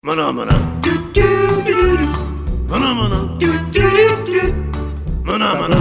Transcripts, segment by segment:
Maná, maná. Maná, maná. Maná, maná.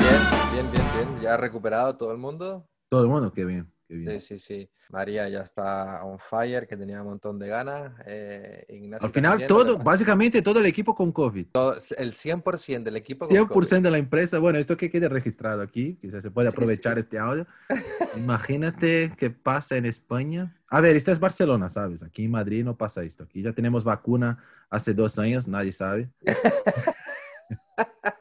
Bien, bien, bien, bien. ¿Ya ha recuperado todo el mundo? Todo el mundo, qué bien, qué bien. Sí, sí, sí. María ya está on fire, que tenía un montón de ganas. Eh, Ignacio Al final, también, todo, pasa- básicamente todo el equipo con COVID. todo- el 100% del equipo. con 100% de la empresa. Bueno, esto que quede registrado aquí, quizás se puede Sí, aprovechar sí. este audio. Imagínate qué pasa en España. A ver, esto es Barcelona, ¿sabes? Aquí en Madrid no pasa esto. Aquí ya tenemos vacuna hace dos años, nadie sabe.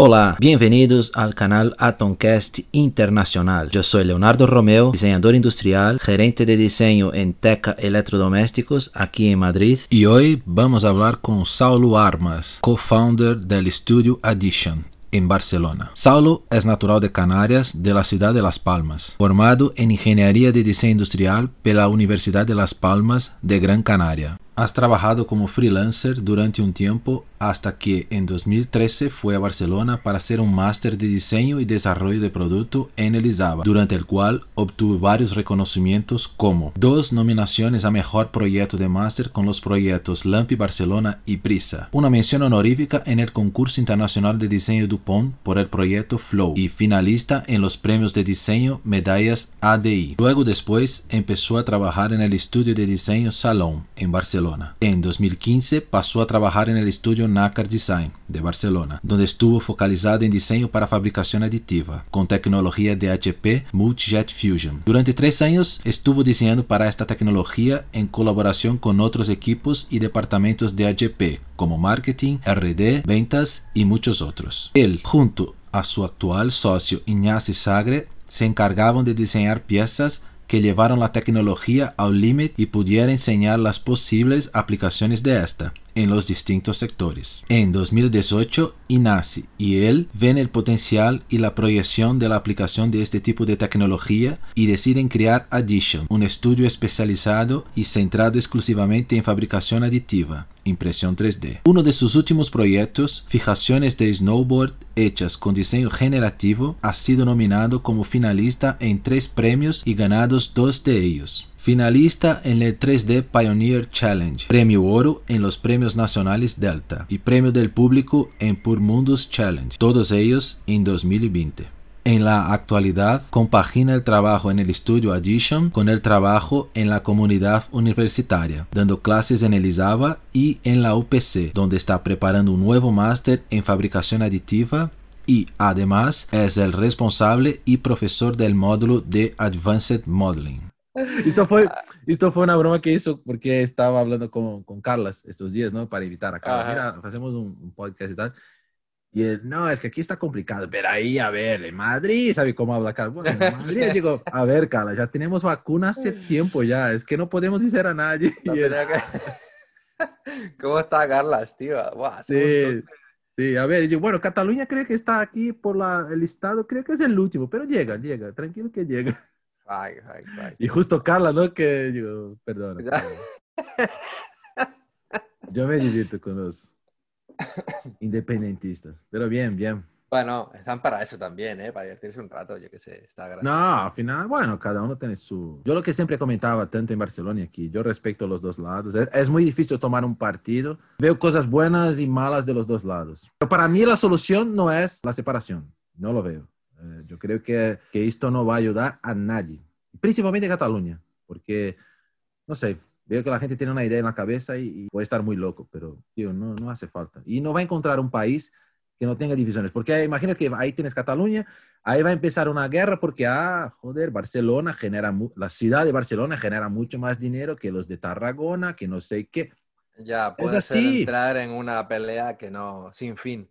Olá, bem-vindos ao canal Atomcast Internacional. Eu sou Leonardo Romeo, diseñador industrial, gerente de diseño en Teca Eletrodomésticos aqui em Madrid. E hoje vamos falar com Saulo Armas, co-founder del estudio Addition. En Barcelona. Saulo es natural de Canarias, de la ciudad de Las Palmas, formado en Ingeniería de Diseño Industrial pela Universidad de Las Palmas de Gran Canaria. Has trabajado como freelancer durante un tiempo hasta que en 2013 fue a Barcelona para hacer un máster de diseño y desarrollo de producto en el ISABA, durante el cual obtuvo varios reconocimientos como dos nominaciones a mejor proyecto de máster con los proyectos Lampi Barcelona y Prisa, una mención honorífica en el concurso internacional de diseño Dupont por el proyecto Flow y finalista en los premios de diseño Medallas ADI. Luego después empezó a trabajar en el estudio de diseño Salón en Barcelona. En 2015 pasó a trabajar en el estudio Nácar Design de Barcelona, donde estuvo focalizado en diseño para fabricación aditiva, con tecnología de HP Multijet Fusion. Durante tres años estuvo diseñando para esta tecnología en colaboración con otros equipos y departamentos de HP, como marketing, RD, ventas y muchos otros. Él, junto a su actual socio Ignacio Sagre, se encargaban de diseñar piezas que llevaron la tecnología al límite y pudiera enseñar las posibles aplicaciones de esta en los distintos sectores. En 2018, Inasi y él ven el potencial y la proyección de la aplicación de este tipo de tecnología y deciden crear Addition, un estudio especializado y centrado exclusivamente en fabricación aditiva, impresión 3D. Uno de sus últimos proyectos, fijaciones de snowboard hechas con diseño generativo, ha sido nominado como finalista en tres premios y ganados dos de ellos. Finalista en el 3D Pioneer Challenge, Premio Oro en los Premios Nacionales Delta y Premio del Público en Pur Mundus Challenge, todos ellos en 2020. En la actualidad, compagina el trabajo en el estudio Addition con el trabajo en la comunidad universitaria, dando clases en el ISABA y en la UPC, donde está preparando un nuevo máster en fabricación aditiva y además es el responsable y profesor del módulo de Advanced Modeling. Esto fue, esto fue una broma que hizo porque estaba hablando con, con Carlas estos días, ¿no? Para invitar a Carlas. Ajá. Mira, hacemos un, un podcast y tal. Y él, no, es que aquí está complicado, pero ahí, a ver, en Madrid, ¿sabe cómo habla Carlos? Bueno, en Madrid, Sí. digo, a ver, Carla, ya tenemos vacuna hace tiempo ya, es que no podemos decir a nadie. No él, ¿Cómo está Carlas, tío? Buah, sí, sí, a ver, yo, bueno, Cataluña creo que está aquí por la, el listado, creo que es el último, pero llega, llega, tranquilo que llega. Ay, ay, ay. Y justo Carla, ¿no? Que yo, perdón. Yo me divierto con los independentistas, pero bien, bien. Bueno, están para eso también, ¿eh? Para divertirse un rato, yo qué sé, está gracioso. No, al final, bueno, cada uno tiene su... Yo lo que siempre comentaba, tanto en Barcelona y aquí, yo respeto los dos lados. Es, es muy difícil tomar un partido. Veo cosas buenas y malas de los dos lados. Pero para mí la solución no es la separación. No lo veo. Eh, yo creo que, que esto no va a ayudar a nadie. Principalmente en Cataluña. Porque, no sé, veo que la gente tiene una idea en la cabeza y, y puede estar muy loco. Pero, tío, no, no hace falta. Y no va a encontrar un país que no tenga divisiones. Porque imagina que ahí tienes Cataluña, ahí va a empezar una guerra porque, ah, joder, Barcelona genera, la ciudad de Barcelona genera mucho más dinero que los de Tarragona, que no sé qué. Ya, puede ser así. entrar en una pelea que no, sin fin.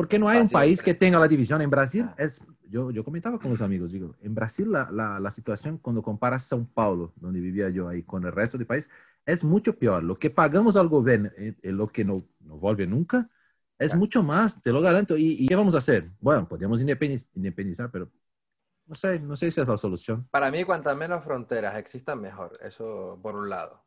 Porque no hay un Así país que tenga la división. En Brasil, Ah. es, yo, yo comentaba con los amigos, digo, en Brasil la, la, la situación cuando comparas São Paulo, donde vivía yo ahí, con el resto del país, es mucho peor. Lo que pagamos al gobierno, eh, eh, lo que no, no vuelve nunca, es Ah. mucho más, te lo garanto. ¿Y, ¿Y qué vamos a hacer? Bueno, podríamos independiz- independizar, pero no sé, no sé si es la solución. Para mí, cuantas menos fronteras existan, mejor. Eso por un lado.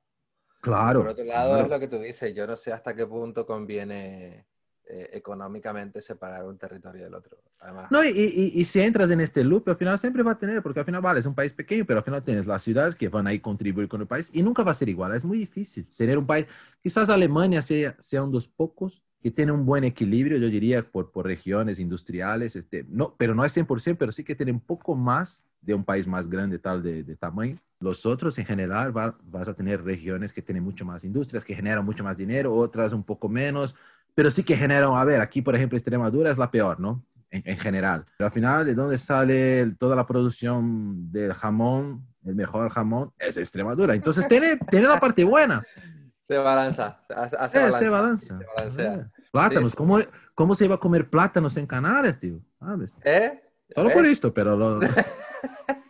Claro. Por otro lado, claro. es lo que tú dices. Yo no sé hasta qué punto conviene eh, económicamente separar un territorio del otro. Además, No, y, y- y si entras en este loop, al final siempre va a tener, porque al final, vale, es un país pequeño, pero al final tienes las ciudades que van a ir contribuir con el país y nunca va a ser igual. Es muy difícil tener un país. Quizás Alemania sea, sea uno de los pocos que tiene un buen equilibrio, yo diría, por, por regiones industriales, este, no, pero no es 100%, pero sí que tiene un poco más de un país más grande, tal de, de tamaño. Los otros, en general, va- vas a tener regiones que tienen mucho más industrias, que generan mucho más dinero, otras un poco menos, pero sí que generan, a ver, aquí, por ejemplo, Extremadura es la peor, ¿no? En, en general. Pero al final, ¿de dónde sale toda la producción del jamón? El mejor jamón es Extremadura. Entonces, tiene, tiene la parte buena. se balanza, hace, Eh, balanza, se balanza. se balancea. Eh, Plátanos. Sí, sí. ¿Cómo, ¿Cómo se iba a comer plátanos en Canarias, tío? ¿Sabes? ¿Eh? Solo por esto, pero lo...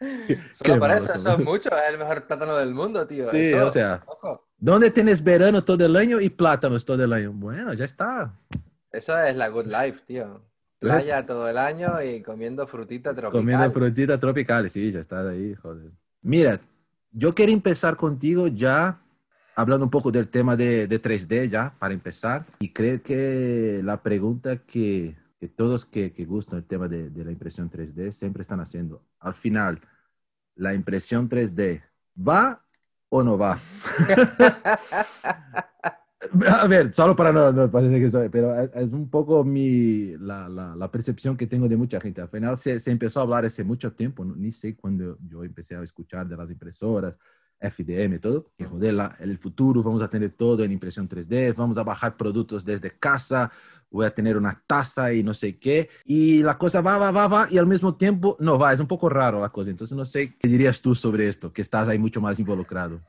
Solo malo eso, eso es mucho, es el mejor plátano del mundo, tío. Sí, Eso, o sea, ojo, ¿dónde tienes verano todo el año y plátanos todo el año? Bueno, ya está. eso es la good life, tío. Playa todo el año y comiendo frutita tropical. Comiendo frutitas tropicales, sí, ya está ahí, joder. Mira, yo quería empezar contigo ya hablando un poco del tema de, de 3D ya, para empezar. Y creo que la pregunta que, que todos que, que gustan el tema de, de la impresión 3D siempre están haciendo, al final, ¿la impresión 3D va o no va? A ver, solo para no, no parece que estoy, pero es, un poco mi, la, la, la percepción que tengo de mucha gente. Al final se, se empezó a hablar hace mucho tiempo, no- ni sé cuándo yo empecé a escuchar de las impresoras, FDM y todo, que joder, la- el futuro vamos a tener todo en impresión 3D, vamos a bajar productos desde casa, voy a tener una taza y no sé qué, y la cosa va, va, va, va, y al mismo tiempo no va, es un poco raro la cosa. Entonces no sé qué dirías tú sobre esto, que estás ahí mucho más involucrado.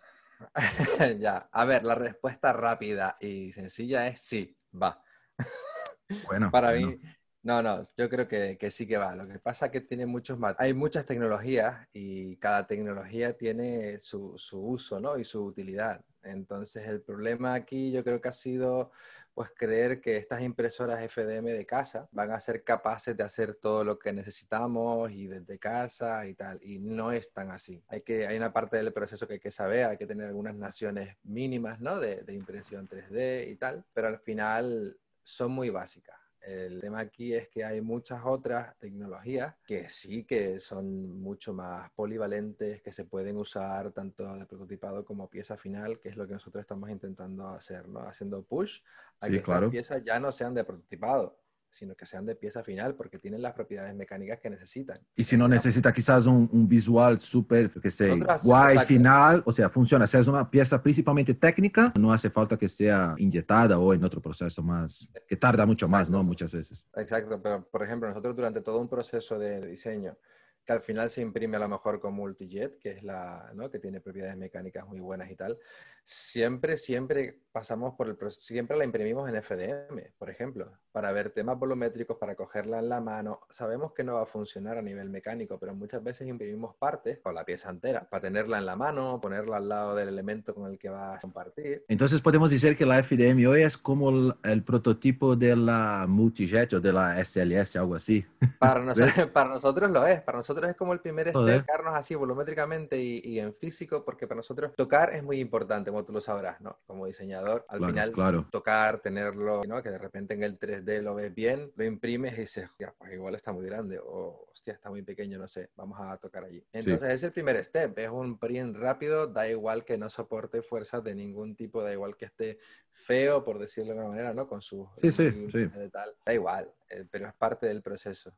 ya, a ver, la respuesta rápida y sencilla es sí, va. Bueno, Para bueno. mí, no, no, yo creo que, que sí que va. Lo que pasa es que tiene muchos mat- hay muchas tecnologías y cada tecnología tiene su, su uso, ¿no? Y su utilidad. Entonces, el problema aquí yo creo que ha sido, pues, creer que estas impresoras FDM de casa van a ser capaces de hacer todo lo que necesitamos y desde casa y tal. Y no es tan así. Hay, que, hay una parte del proceso que hay que saber, hay que tener algunas naciones mínimas, ¿no? De, de impresión 3D y tal, pero al final son muy básicas. El tema aquí es que hay muchas otras tecnologías que sí que son mucho más polivalentes, que se pueden usar tanto de prototipado como pieza final, que es lo que nosotros estamos intentando hacer, ¿no? Haciendo push a Sí, que claro. estas piezas ya no sean de prototipado, sino que sean de pieza final, porque tienen las propiedades mecánicas que necesitan. Y si no Sea- necesita quizás un, un visual súper, que sé, Nosotras- guay, exacto. final, o sea, funciona. Si es una pieza principalmente técnica, no hace falta que sea inyectada o en otro proceso más, que tarda mucho más, ¿no? Muchas veces. Exacto, pero por ejemplo, nosotros durante todo un proceso de diseño, que al final se imprime a lo mejor con Multijet, que es la, ¿no? que tiene propiedades mecánicas muy buenas y tal, siempre, siempre pasamos por el proceso, siempre la imprimimos en FDM, por ejemplo, para ver temas volumétricos, para cogerla en la mano. Sabemos que no va a funcionar a nivel mecánico, pero muchas veces imprimimos partes o la pieza entera, para tenerla en la mano, ponerla al lado del elemento con el que va a compartir. Entonces podemos decir que la FDM hoy es como el, el prototipo de la Multijet o de la SLS, algo así. Para, nos- para nosotros lo es, para nosotros es como el primer Joder. step, así volumétricamente y, y en físico, porque para nosotros tocar es muy importante, como tú lo sabrás, ¿no? Como diseñador, al Claro, final claro. tocar, tenerlo, ¿no? Que de repente en el 3D lo ves bien, lo imprimes y dices, ya, pues igual está muy grande o hostia, está muy pequeño, no sé, vamos a tocar allí. Entonces es el primer step, es un print rápido, da igual que no soporte fuerzas de ningún tipo, da igual que esté feo, por decirlo de alguna manera, ¿no? Con sus Sí, sí, sí. de tal, da igual, pero es parte del proceso.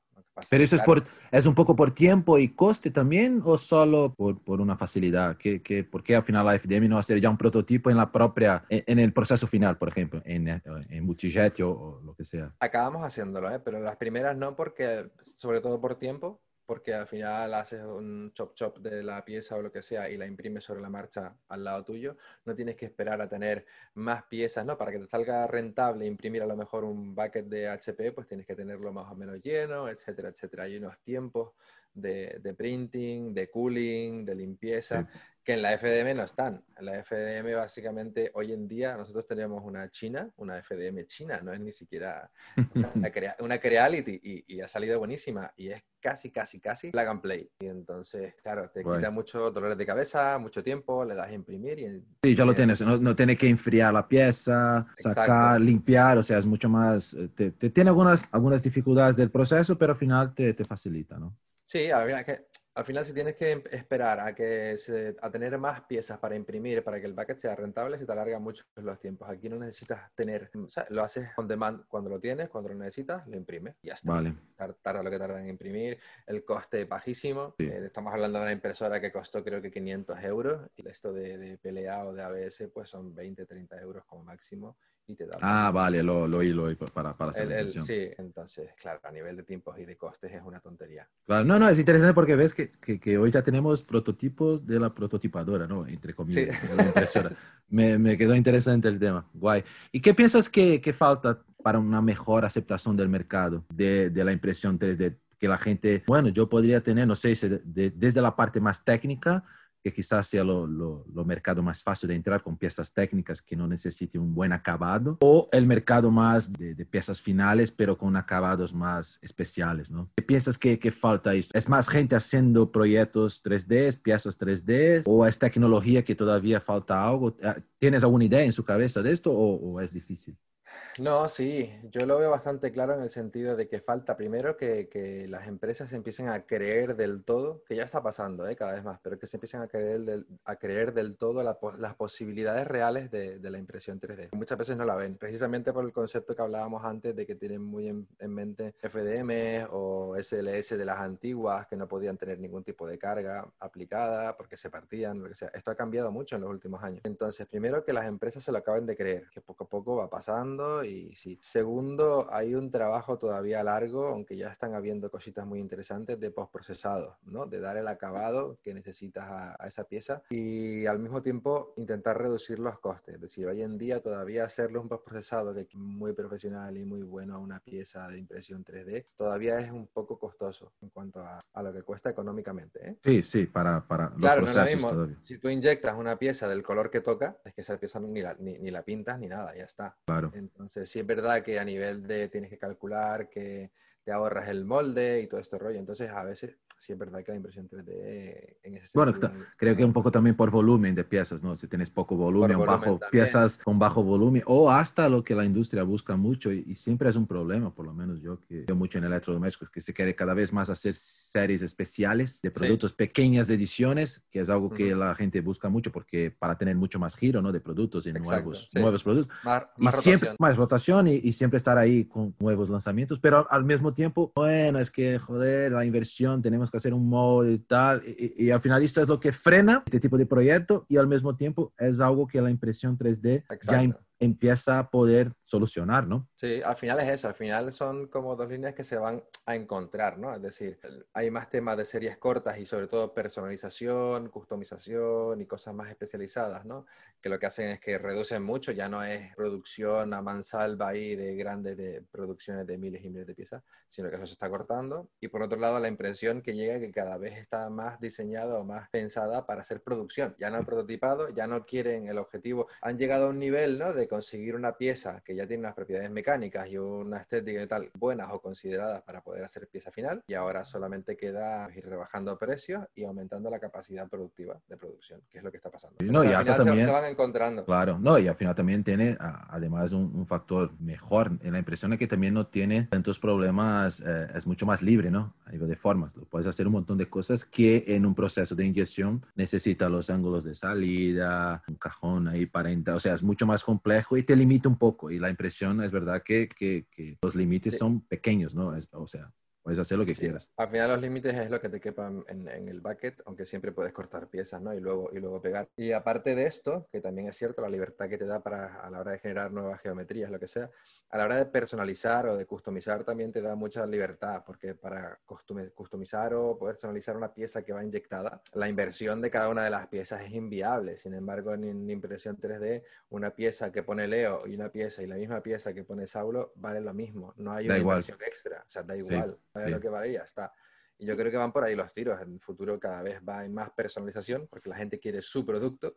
Pero eso es, por, es un poco por tiempo y coste también o solo por, por una facilidad? ¿Qué, qué, ¿Por qué al final la FDM no hacer ya un prototipo en la propia, en, en el proceso final, por ejemplo, en, eh, en Multijet o, o lo que sea? Acabamos haciéndolo, ¿eh? pero las primeras no, porque, sobre todo por tiempo, porque al final haces un chop chop de la pieza o lo que sea y la imprimes sobre la marcha al lado tuyo. No tienes que esperar a tener más piezas, ¿no? Para que te salga rentable imprimir a lo mejor un bucket de HP, pues tienes que tenerlo más o menos lleno, etcétera, etcétera. Hay unos tiempos de, de printing, de cooling, de limpieza, que en la FDM no están. En la FDM básicamente hoy en día nosotros tenemos una China, una FDM china, no es ni siquiera una, crea- una Creality y, y ha salido buenísima y es casi, casi, casi plug and play. Y entonces, claro, te quita mucho dolores de cabeza, mucho tiempo, le das a imprimir y... Sí, ya lo tienes, no, no tiene que enfriar la pieza, sacar, limpiar, o sea, es mucho más... Eh, te, tiene algunas, algunas dificultades del proceso, pero al final te, te facilita, ¿no? Sí, a ver, que al final, si tienes que em, esperar a, que se, a tener más piezas para imprimir, para que el bucket sea rentable, se te alargan mucho los tiempos. Aquí no necesitas tener, o sea, lo haces on demand cuando lo tienes, cuando lo necesitas, lo imprimes y ya está. Vale. Tarda lo que tarda en imprimir, el coste bajísimo. Eh, estamos hablando de una impresora que costó creo que 500 euros y esto de, de PLA o de ABS pues son 20, 30 euros como máximo y te da. Ah, vale, lo, lo oí, lo oí para, para hacer el, Sí, entonces, claro, a nivel de tiempos y de costes es una tontería. Claro, no, no, es interesante porque ves que, que, que hoy ya tenemos prototipos de la prototipadora, ¿no? Entre comillas, sí. la impresora. me, me, quedó interesante el tema, guay. ¿Y qué piensas que, que falta para una mejor aceptación del mercado de, de, la impresión 3D? Que la gente, bueno, yo podría tener, no sé, de, desde la parte más técnica, que quizás sea lo, mercado más fácil de entrar con piezas técnicas que no necesiten un buen acabado, o el mercado más de, piezas finales, pero con acabados más especiales, ¿no? ¿Qué piensas que, que, falta esto? ¿Es más gente haciendo proyectos 3D, piezas 3D, o es tecnología que todavía falta algo? ¿Tienes alguna idea en su cabeza de esto o es difícil? No, sí, yo lo veo bastante claro en el sentido de que falta primero que, que las empresas empiecen a creer del todo, que ya está pasando ¿eh? cada vez más, pero que se empiecen a creer del, a creer del todo la, las posibilidades reales de, de, la impresión 3D. Muchas veces no la ven, precisamente por el concepto que hablábamos antes de que tienen muy en, en, mente FDM o SLS de las antiguas que no podían tener ningún tipo de carga aplicada porque se partían, lo que sea. Esto ha cambiado mucho en los últimos años. Entonces, primero que las empresas se lo acaben de creer, que poco a poco va pasando y sí. Segundo, hay un trabajo todavía largo, aunque ya están habiendo cositas muy interesantes de postprocesado, ¿no? De dar el acabado que necesitas a, a, esa pieza y al mismo tiempo intentar reducir los costes. Es decir, hoy en día todavía hacerle un postprocesado que es muy profesional y muy bueno a una pieza de impresión 3D todavía es un poco costoso en cuanto a, a lo que cuesta económicamente. ¿eh? Sí, sí, para, para los claro, no es lo mismo. Si tú inyectas una pieza del color que toca, es que esa pieza ni la, ni, ni la pintas ni nada, ya está. Claro. Entonces, entonces, sí es verdad que a nivel de tienes que calcular que te ahorras el molde y todo este rollo. Entonces, a veces sí es verdad que la impresión 3D en ese Bueno, sentido, creo que un poco también por volumen de piezas, ¿no? Si tienes poco volumen, volumen bajo, piezas con bajo volumen, o hasta lo que la industria busca mucho, y, y, siempre es un problema, por lo menos yo que veo mucho en electrodomésticos, que se quiere cada vez más hacer series especiales de productos, sí. pequeñas ediciones, que es algo que uh -huh. la gente busca mucho porque para tener mucho más giro, ¿no? De productos y Exacto, nuevos, sí. nuevos productos. Más, más y siempre más rotación y, y, siempre estar ahí con nuevos lanzamientos, pero al mismo tiempo, bueno, es que, joder, la inversión, tenemos hacer un modo y tal, y, al final esto es lo que frena este tipo de proyecto y al mismo tiempo es algo que la impresión 3D Exacto. ya empieza a poder solucionar, ¿no? Sí, al final es eso, al final son como dos líneas que se van a encontrar, ¿no? Es decir, hay más temas de series cortas y sobre todo personalización, customización y cosas más especializadas, ¿no? Que lo que hacen es que reducen mucho, ya no es producción a mansalva ahí de grandes de producciones de miles y miles de piezas, sino que eso se está cortando. Y por otro lado, la impresión que llega que cada vez está más diseñada o más pensada para hacer producción, ya no prototipado, ya no quieren el objetivo, han llegado a un nivel, ¿no? De conseguir una pieza que ya tiene unas propiedades mecánicas y una estética y tal buenas o consideradas para poder hacer pieza final y ahora solamente queda ir rebajando precios y aumentando la capacidad productiva de producción, que es lo que está pasando. No, y al final también, se, se, van encontrando. Claro, no, y al final también tiene además un, un factor mejor en la impresión es que también no tiene tantos problemas, eh, es mucho más libre, ¿no? A nivel de formas, lo puedes hacer un montón de cosas que en un proceso de inyección necesita los ángulos de salida, un cajón ahí para entrar, o sea, es mucho más complejo y te limita un poco y la impresión es verdad que, que, que los límites son pequeños, ¿no? Es, o sea, puedes hacer lo que sí. quieras. Al final los límites es lo que te quepa en, en, el bucket, aunque siempre puedes cortar piezas, ¿no? Y luego, y luego pegar. Y aparte de esto, que también es cierto, la libertad que te da para a la hora de generar nuevas geometrías, lo que sea, a la hora de personalizar o de customizar también te da mucha libertad, porque para customizar o personalizar una pieza que va inyectada, la inversión de cada una de las piezas es inviable. Sin embargo, en, impresión 3D, una pieza que pone Leo y una pieza y la misma pieza que pone Saulo vale lo mismo. No hay da una igual. inversión extra. O sea, da igual. Sí sí. lo que vale y ya está. Y yo creo que van por ahí los tiros. En el futuro cada vez va en más personalización porque la gente quiere su producto.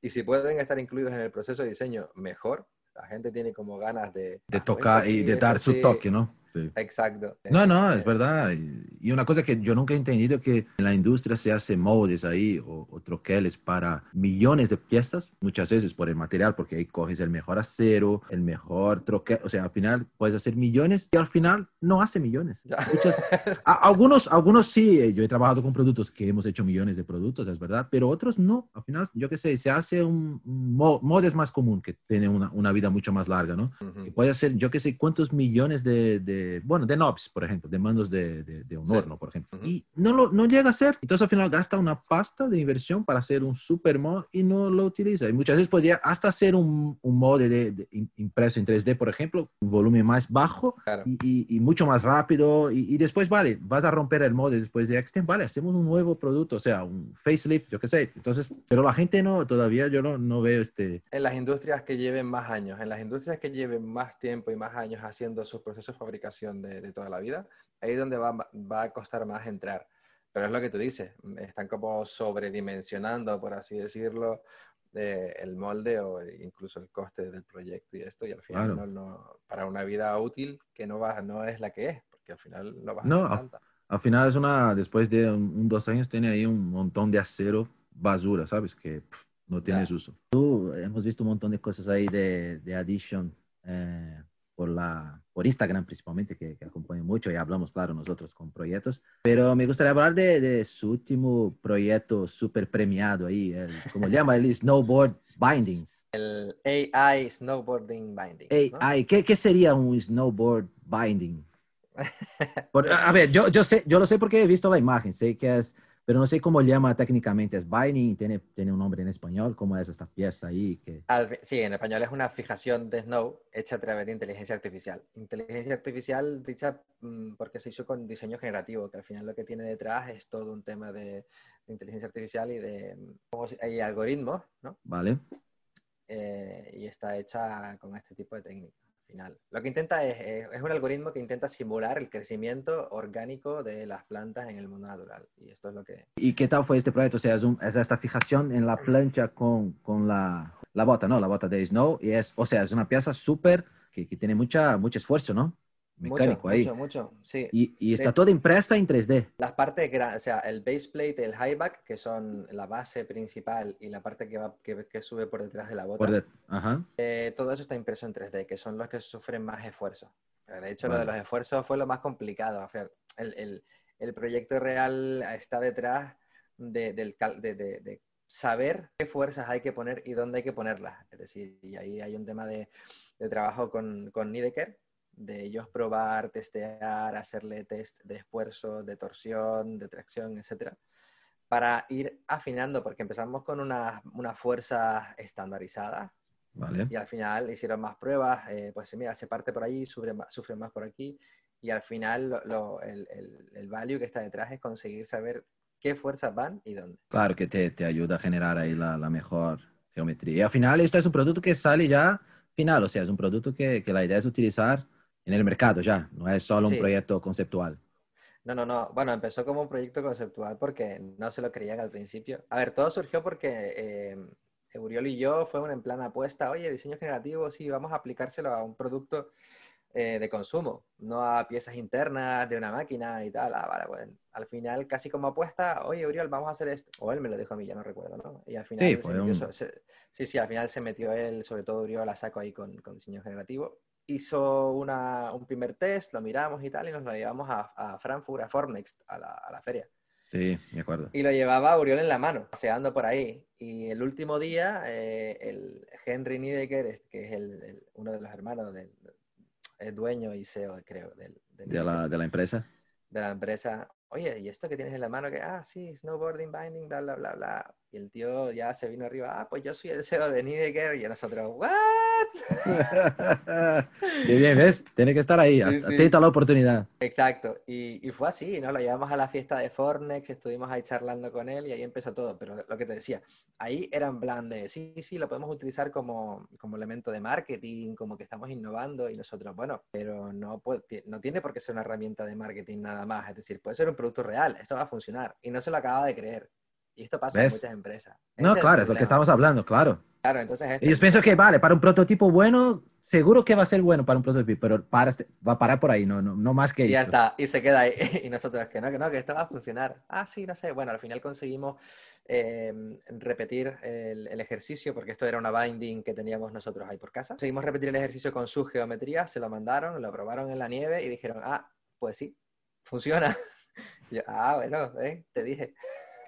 Y si pueden estar incluidos en el proceso de diseño, mejor. La gente tiene como ganas de... De tocar y de dar su toque, ¿no? Sí. Exacto. No, no, es verdad. Y y una cosa que yo nunca he entendido que en la industria se hace moldes ahí o, o troqueles para millones de piezas, muchas veces por el material, porque ahí coges el mejor acero, el mejor troquel, o sea, al final puedes hacer millones y al final no hace millones. Ya. Muchas- a- algunos, algunos sí, eh, yo he trabajado con productos que hemos hecho millones de productos, es verdad, pero otros no. Al final, yo qué sé, se hace un, un es más común, que tiene una, una vida mucho más larga, ¿no? que puede hacer, yo qué sé, cuántos millones de, de, bueno, de knobs, por ejemplo, de mandos de, de, de un Sí. horno, por ejemplo. Ujú. Y no, lo, no llega a ser. Entonces al final gasta una pasta de inversión para hacer un super mod y no lo utiliza. Y muchas veces podría hasta hacer un, un molde de, de im- impreso en 3D, por ejemplo, un volumen más bajo Claro. y, y- y mucho más rápido. Y, y después, vale, vas a romper el molde después de Extend, vale, hacemos un nuevo producto, o sea, un facelift, yo qué sé. Entonces, pero la gente no, todavía yo no, no veo este... En las industrias que lleven más años, en las industrias que lleven más tiempo y más años haciendo sus procesos de de, de toda la vida, ahí es donde va, va a costar más entrar. Pero es lo que tú dices, están como sobredimensionando, por así decirlo, eh, el molde o incluso el coste del proyecto y esto, y al final Claro. no, no- para una vida útil que no, va, no es la que es, porque al final no vas No, a tanta. Al final es una, después de un, dos años, tiene ahí un montón de acero basura, ¿sabes? Que pff, no tienes Ya. uso. Tú, hemos visto un montón de cosas ahí de, de Addition eh, por, la, por Instagram principalmente, que, que mucho y hablamos, claro, nosotros con proyectos. Pero me gustaría hablar de, de su último proyecto súper premiado ahí, el, ¿cómo llama? El Snowboard Bindings. El AI Snowboarding Binding. ¿no? AI, ¿qué, ¿qué sería un snowboard binding? Por- a ver, yo, yo, sé, yo lo sé porque he visto la imagen, sé que es, pero no sé cómo llama técnicamente. Es binding, tiene, tiene un nombre en español, ¿cómo es esta pieza ahí? Que, Al sí, en español es una fijación de Snow hecha a través de inteligencia artificial. Inteligencia artificial dicha mm, porque se hizo con diseño generativo, que al final lo que tiene detrás es todo un tema de, de inteligencia artificial y de mm, hay algoritmos, ¿no? ¿Vale? Eh, y está hecha con este tipo de técnicas. Al final, lo que intenta es, un algoritmo que intenta simular el crecimiento orgánico de las plantas en el mundo natural. Y esto es lo que ¿Y qué tal fue este proyecto? O sea, es, esta fijación en la plancha con, la, la bota, ¿no? La bota de snow. Es, o sea, es una pieza súper que, que tiene mucha, mucho esfuerzo, ¿no? Mecánico mucho, ahí. mucho, mucho, sí. Y, y está De- toda impresa en 3D. Las partes, o sea, el base plate, el high back, que son la base principal y la parte que, va, que, que sube por detrás de la bota, de- Ajá. eh, todo eso está impreso en 3D, que son los que sufren más esfuerzo. De hecho, lo Vale. de los esfuerzos fue lo más complicado. Sea, el, el- el proyecto real está detrás de, del de saber qué fuerzas hay que poner y dónde hay que ponerlas. Es decir, y ahí hay un tema de, de trabajo con, con Nideker, de ellos probar, testear, hacerle test de esfuerzo, de torsión, de tracción, etcétera, para ir afinando, porque empezamos con unas unas fuerzas estandarizadas Vale. y al final hicieron más pruebas, eh, pues mira, se parte por ahí, sufre más, sufre más por aquí, y al final lo- lo- el, el, el value que está detrás es conseguir saber qué fuerzas van y dónde. Claro que te, te ayuda a generar ahí la, la mejor geometría. Y al final esto es un producto que sale ya final, o sea, es un producto que, que la idea es utilizar en el mercado ya, no es solo Sí. un proyecto conceptual. No, no, no. Bueno, empezó como un proyecto conceptual porque no se lo creían al principio. A ver, todo surgió porque eh, Uriol y yo fuimos en plan apuesta, oye, diseño generativo, sí, vamos a aplicárselo a un producto eh, de consumo, no a piezas internas de una máquina y tal. Ah, vale, pues, al final, casi como apuesta, oye, Uriol, vamos a hacer esto. O él me lo dijo a mí, ya no recuerdo, ¿no? Y al final, Sí, se metió se- sí, sí, al final se metió él, sobre todo Uriol, a saco ahí con, con diseño generativo. Hizo una, un primer test, lo miramos y tal, y nos lo llevamos a, a Frankfurt, a Formnext, a la, a la feria. Sí, me acuerdo. Y lo llevaba Uriol en la mano, paseando por ahí. Y el último día, eh, el Henry Niedecker, que es el- el- uno de los hermanos del el dueño y CEO, creo, del, del- De la, de la empresa. de la empresa, oye, ¿y esto que tienes en la mano? Que, ah, sí, snowboarding, binding, bla, bla, bla, bla. Y el tío ya se vino arriba, ah, pues yo soy el CEO de Niedecker. Y nosotros, ¿what? Qué bien, ¿ves? Tiene que estar ahí, Sí, sí. la oportunidad. Exacto, y, y fue así, ¿no? Lo llevamos a la fiesta de Fornex, estuvimos ahí charlando con él y ahí empezó todo. Pero lo que te decía, ahí era en plan de, sí, sí, lo podemos utilizar como, como elemento de marketing, como que estamos innovando y nosotros, bueno, pero no, puede- no tiene por qué ser una herramienta de marketing nada más. Es decir, puede ser un producto real, esto va a funcionar. Y no se lo acaba de creer. Y esto pasa ¿Ves? en muchas empresas. No, Este claro, es lo que estamos hablando, claro. Claro, entonces... este yo pienso que, vale, para un prototipo bueno, seguro que va a ser bueno para un prototipo, pero para, este, va a parar por ahí, no, no, no más que Y ya esto. está, y se queda ahí. Y nosotros, que no, que no, que esto va a funcionar. Ah, sí, no sé. Bueno, al final conseguimos eh, repetir el, el ejercicio, porque esto era una binding que teníamos nosotros ahí por casa. Seguimos repetir el ejercicio con su geometría, se lo mandaron, lo probaron en la nieve y dijeron, ah, pues sí, funciona. Y yo, ah, bueno, eh, te dije.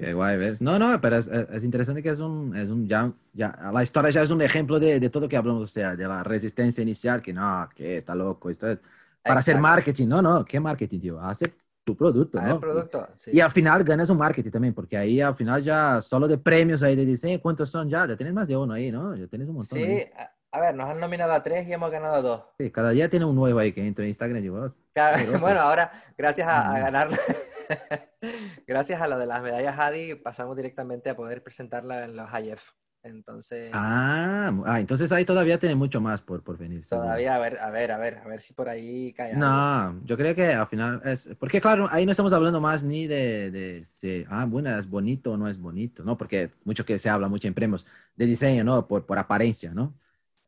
Qué guay, ¿ves? No, no, pero es, es- es interesante que es un, es un ya, ya, la historia ya es un ejemplo de, de todo lo que hablamos, o sea, de la resistencia inicial, que no, que está loco, esto es para hacer Exacto. marketing, no, no, ¿qué marketing, tío? Hace tu producto, Ah, ¿no? el producto, sí. Y al final ganas un marketing también, porque ahí al final ya solo de premios ahí de diseño, ¿cuántos son ya? Ya tienes más de uno ahí, ¿no? Ya tienes un montón. ahí. Sí, a, a ver, nos han nominado a tres y hemos ganado a dos. Sí, cada día tiene un nuevo ahí que entra en Instagram y oh, Claro, bueno, ahora, gracias a, a Mm. ganar, gracias a lo de las medallas Hadi, pasamos directamente a poder presentarla en los IF. Entonces, ah, ah, entonces ahí todavía tiene mucho más por, por venir. seguro. todavía, a ver, a ver, a ver, a ver si por ahí cae algo. No, yo creo que al final es, porque claro, ahí no estamos hablando más ni de, de si, ah, bueno, es bonito o no es bonito, ¿no? Porque mucho que se habla, mucho en premios de diseño, ¿no? Por, por apariencia, ¿no?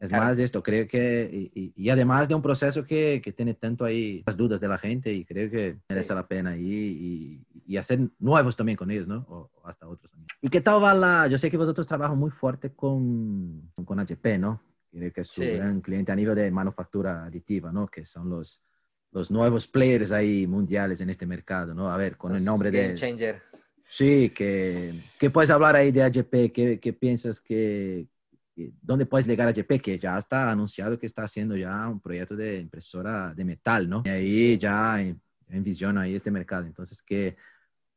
Es Claro. más esto, creo que, y, y- además de un proceso que, que tiene tanto ahí las dudas de la gente y creo que merece Sí. la pena y, y, y hacer nuevos también con ellos, ¿no? O, o hasta otros también. ¿Y qué tal va la, yo sé que vosotros trabajan muy fuerte con, con HP, ¿no? Creo que es su Sí. gran cliente a nivel de manufactura aditiva, ¿no? Que son los, los nuevos players ahí mundiales en este mercado, ¿no? A ver, con el Los nombre Game de... Changer. Sí, que, que puedes hablar ahí de HP, ¿qué, piensas que- dónde puedes llegar a HP? Que ya está anunciado que está haciendo ya un proyecto de impresora de metal, ¿no? Y ahí ya en, envisiona ahí este mercado. Entonces, ¿qué,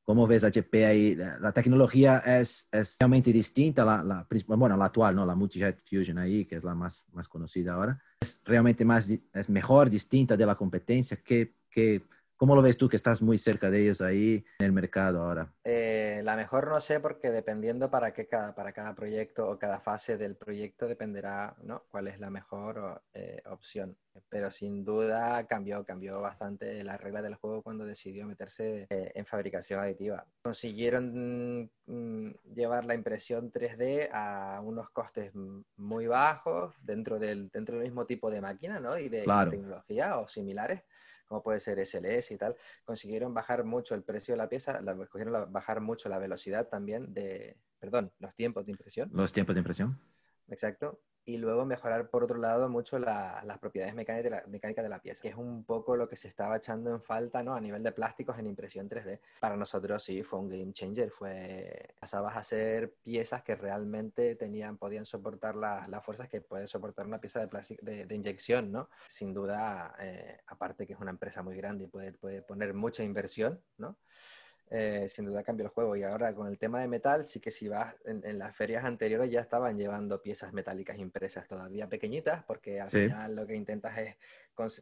¿cómo ves HP ahí? La, la tecnología es, es realmente distinta, la, la, bueno, la actual, ¿no? La Multijet Fusion ahí, que es la más, más conocida ahora. Es realmente más, es mejor, distinta de la competencia. ¿Qué, qué, ¿Cómo lo ves tú que estás muy cerca de ellos ahí en el mercado ahora? Eh, la mejor no sé porque dependiendo para qué cada, para cada proyecto o cada fase del proyecto dependerá ¿no? cuál es la mejor eh, opción. Pero sin duda cambió, cambió bastante la regla del juego cuando decidió meterse eh, en fabricación aditiva. Consiguieron mm, llevar la impresión 3D a unos costes muy bajos dentro del, dentro del mismo tipo de máquina ¿no? y de, Claro. tecnología o similares como puede ser SLS y tal, consiguieron bajar mucho el precio de la pieza, la, consiguieron la- bajar mucho la velocidad también de, perdón, los tiempos de impresión, Los tiempos de impresión. exacto, y luego mejorar por otro lado mucho la- las propiedades mecánicas de, la, mecánicas de la pieza, que es un poco lo que se estaba echando en falta, ¿no? A nivel de plásticos en impresión 3D. Para nosotros sí fue un game changer, fue, pasabas a hacer piezas que realmente tenían, podían soportar la- las fuerzas que puede soportar una pieza de, plástico, de, de inyección, ¿no? Sin duda, eh, aparte que es una empresa muy grande y puede, puede poner mucha inversión, ¿no? Eh, sin duda cambió el juego. Y ahora con el tema de metal, sí que si vas en, en las ferias anteriores ya estaban llevando piezas metálicas impresas todavía pequeñitas, porque al Sí. final lo que intentas es,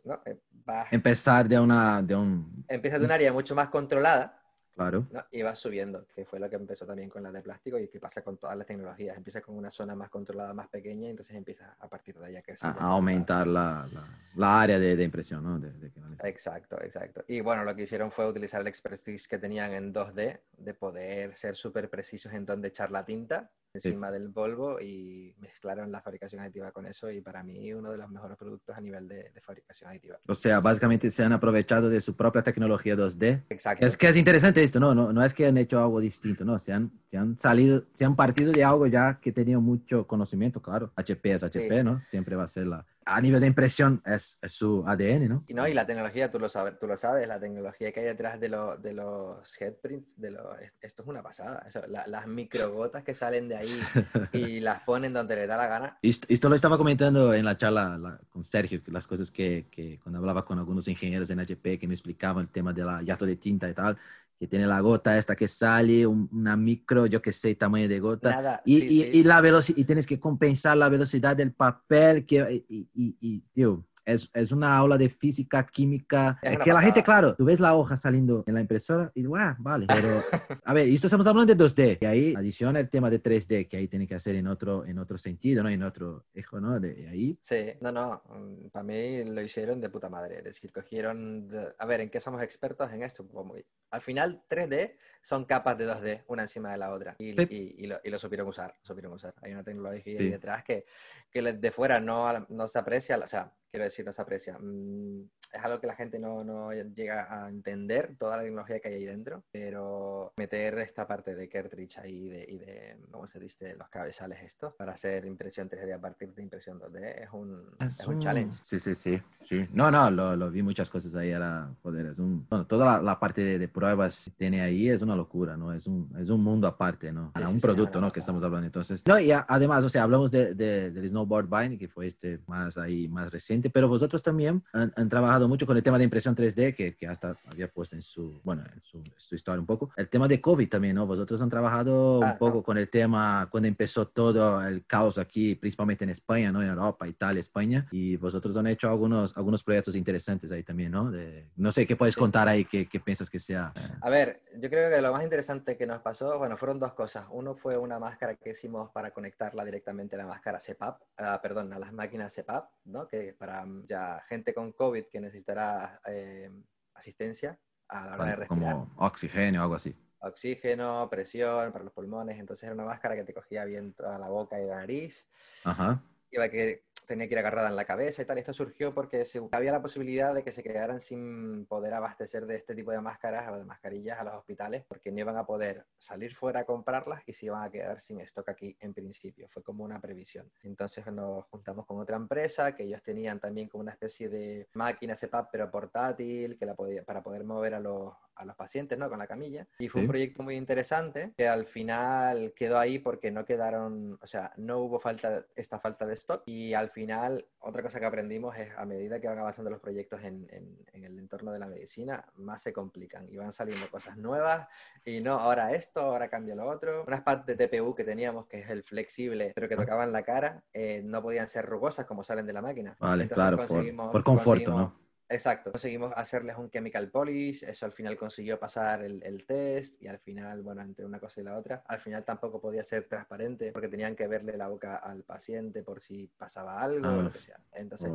no, eh, vas- Empezar de una, de un, empiezas de un área mucho más controlada claro. ¿no? y vas subiendo, que fue lo que empezó también con la de plástico y que pasa con todas las tecnologías. Empieza con una zona más controlada, más pequeña, y entonces empiezas a partir de ahí a crecer. A, a aumentar la, la, la área de, de impresión, ¿no? De, de que Exacto, exacto. Y bueno, lo que hicieron fue utilizar el expertise que tenían en 2D, de poder ser súper precisos en dónde echar la tinta encima del Volvo y mezclaron la fabricación aditiva con eso y para mí uno de los mejores productos a nivel de, de fabricación aditiva. O sea, básicamente se han aprovechado de su propia tecnología 2D. Exacto. Es que es interesante esto, ¿no? No, no es que han hecho algo distinto, ¿no? Se han, se han salido, se han partido de algo ya que tenía mucho conocimiento, claro. HP es HP, Sí. ¿no? Siempre va a ser la... A nivel de impresión es, es su ADN, ¿no? Y no, y la tecnología, tú lo sabes, tú lo sabes, la tecnología que hay detrás de, lo- de los headprints, de los, esto es una pasada. Eso, la- las microgotas que salen de ahí y las ponen donde le da la gana. Esto, esto lo estaba comentando en la charla la- con Sergio, las cosas que, que cuando hablaba con algunos ingenieros en HP que me explicaban el tema de la yato de tinta y tal, que tiene la gota esta que sale, un- una micro, yo que sé, tamaño de gota, Nada, y, sí, y, sí. y la velocidad, y tienes que compensar la velocidad del papel, que, y, y, y, tío, es, es una aula de física, química, Es que la gente, claro, tú ves la hoja saliendo en la impresora y, guau, vale, pero, a ver, esto estamos hablando de 2D, y ahí adiciona el tema de 3D, que ahí tiene que hacer en otro, en otro sentido, ¿no? En otro eje, ¿no? De ahí, Sí, no, no, mm, para mí lo hicieron de puta madre. Es decir, cogieron, de- a ver, ¿en qué somos expertos en esto? Muy- al final 3D son capas de 2D, una encima de la otra. Y, Sí. y- y lo, y lo supieron usar, lo supieron usar. Hay una tecnología Sí. ahí detrás que, que de fuera no, no se aprecia, o sea, quiero decir, no se aprecia. Mm, es algo que la gente no, no, llega a entender, toda la tecnología que hay ahí dentro, pero meter esta parte de cartridge ahí de, y de, ¿cómo se dice? Los cabezales estos para hacer impresión 3D a partir de impresión 2D es un, es, un, challenge. Sí, sí, sí, sí. No, no, lo, lo vi muchas cosas ahí, ahora, joder, es un, bueno, toda la, parte de, de, pruebas que tiene ahí es una locura, ¿no? Es un, es un mundo aparte, ¿no? Para un producto, ¿no? Que estamos hablando. Entonces, no, y además, o sea, hablamos de, de, del Snowboard Bind, que fue este más ahí, más reciente, pero vosotros también han, han trabajado mucho con el tema de impresión 3D, que, que, hasta había puesto en su, bueno, en su, su, historia un poco. El tema de COVID también, ¿no? Vosotros han trabajado un ah, poco con el tema cuando empezó todo el caos aquí, principalmente en España, ¿no? En Europa, Italia, España. Y vosotros han hecho algunos, algunos proyectos interesantes ahí también, ¿no? De, no sé, ¿qué puedes contar ahí? ¿Qué, ¿Qué, piensas que sea? A ver, yo creo que lo más interesante que nos pasó, bueno, fueron dos cosas. Uno fue una máscara que hicimos para conectarla directamente a la máscara CPAP, uh, perdón, a las máquinas CPAP, ¿no? Que para ya gente con COVID que necesitará eh, asistencia a la hora de respirar. Como oxígeno o algo así. Oxígeno, presión para los pulmones. Entonces era una máscara que te cogía bien toda la boca y la nariz. Ajá. Iba que tenía que ir agarrada en la cabeza y tal. Esto surgió porque había la posibilidad de que se quedaran sin poder abastecer de este tipo de máscaras o de mascarillas a los hospitales porque no iban a poder salir fuera a comprarlas y se iban a quedar sin stock aquí en principio. Fue como una previsión. Entonces nos juntamos con otra empresa que ellos tenían también como una especie de máquina CPAP pero portátil que la podía, para poder mover a los, a los pacientes, ¿no? Con la camilla. Y fue un proyecto muy interesante que al final quedó ahí porque no quedaron, o sea, no hubo falta, esta falta de stock. Y al final, otra cosa que aprendimos es a medida que van avanzando los proyectos en, en, en el entorno de la medicina, más se complican y van saliendo cosas nuevas y no, ahora esto, ahora cambia lo otro. Unas partes de TPU que teníamos, que es el flexible, pero que tocaban la cara, eh, no podían ser rugosas como salen de la máquina. Vale, claro, por, por conforto, ¿no? Exacto, conseguimos hacerles un chemical polish, eso al final consiguió pasar el, el, test y al final, bueno, entre una cosa y la otra, al final tampoco podía ser transparente porque tenían que verle la boca al paciente por si pasaba algo o lo que sea. Entonces,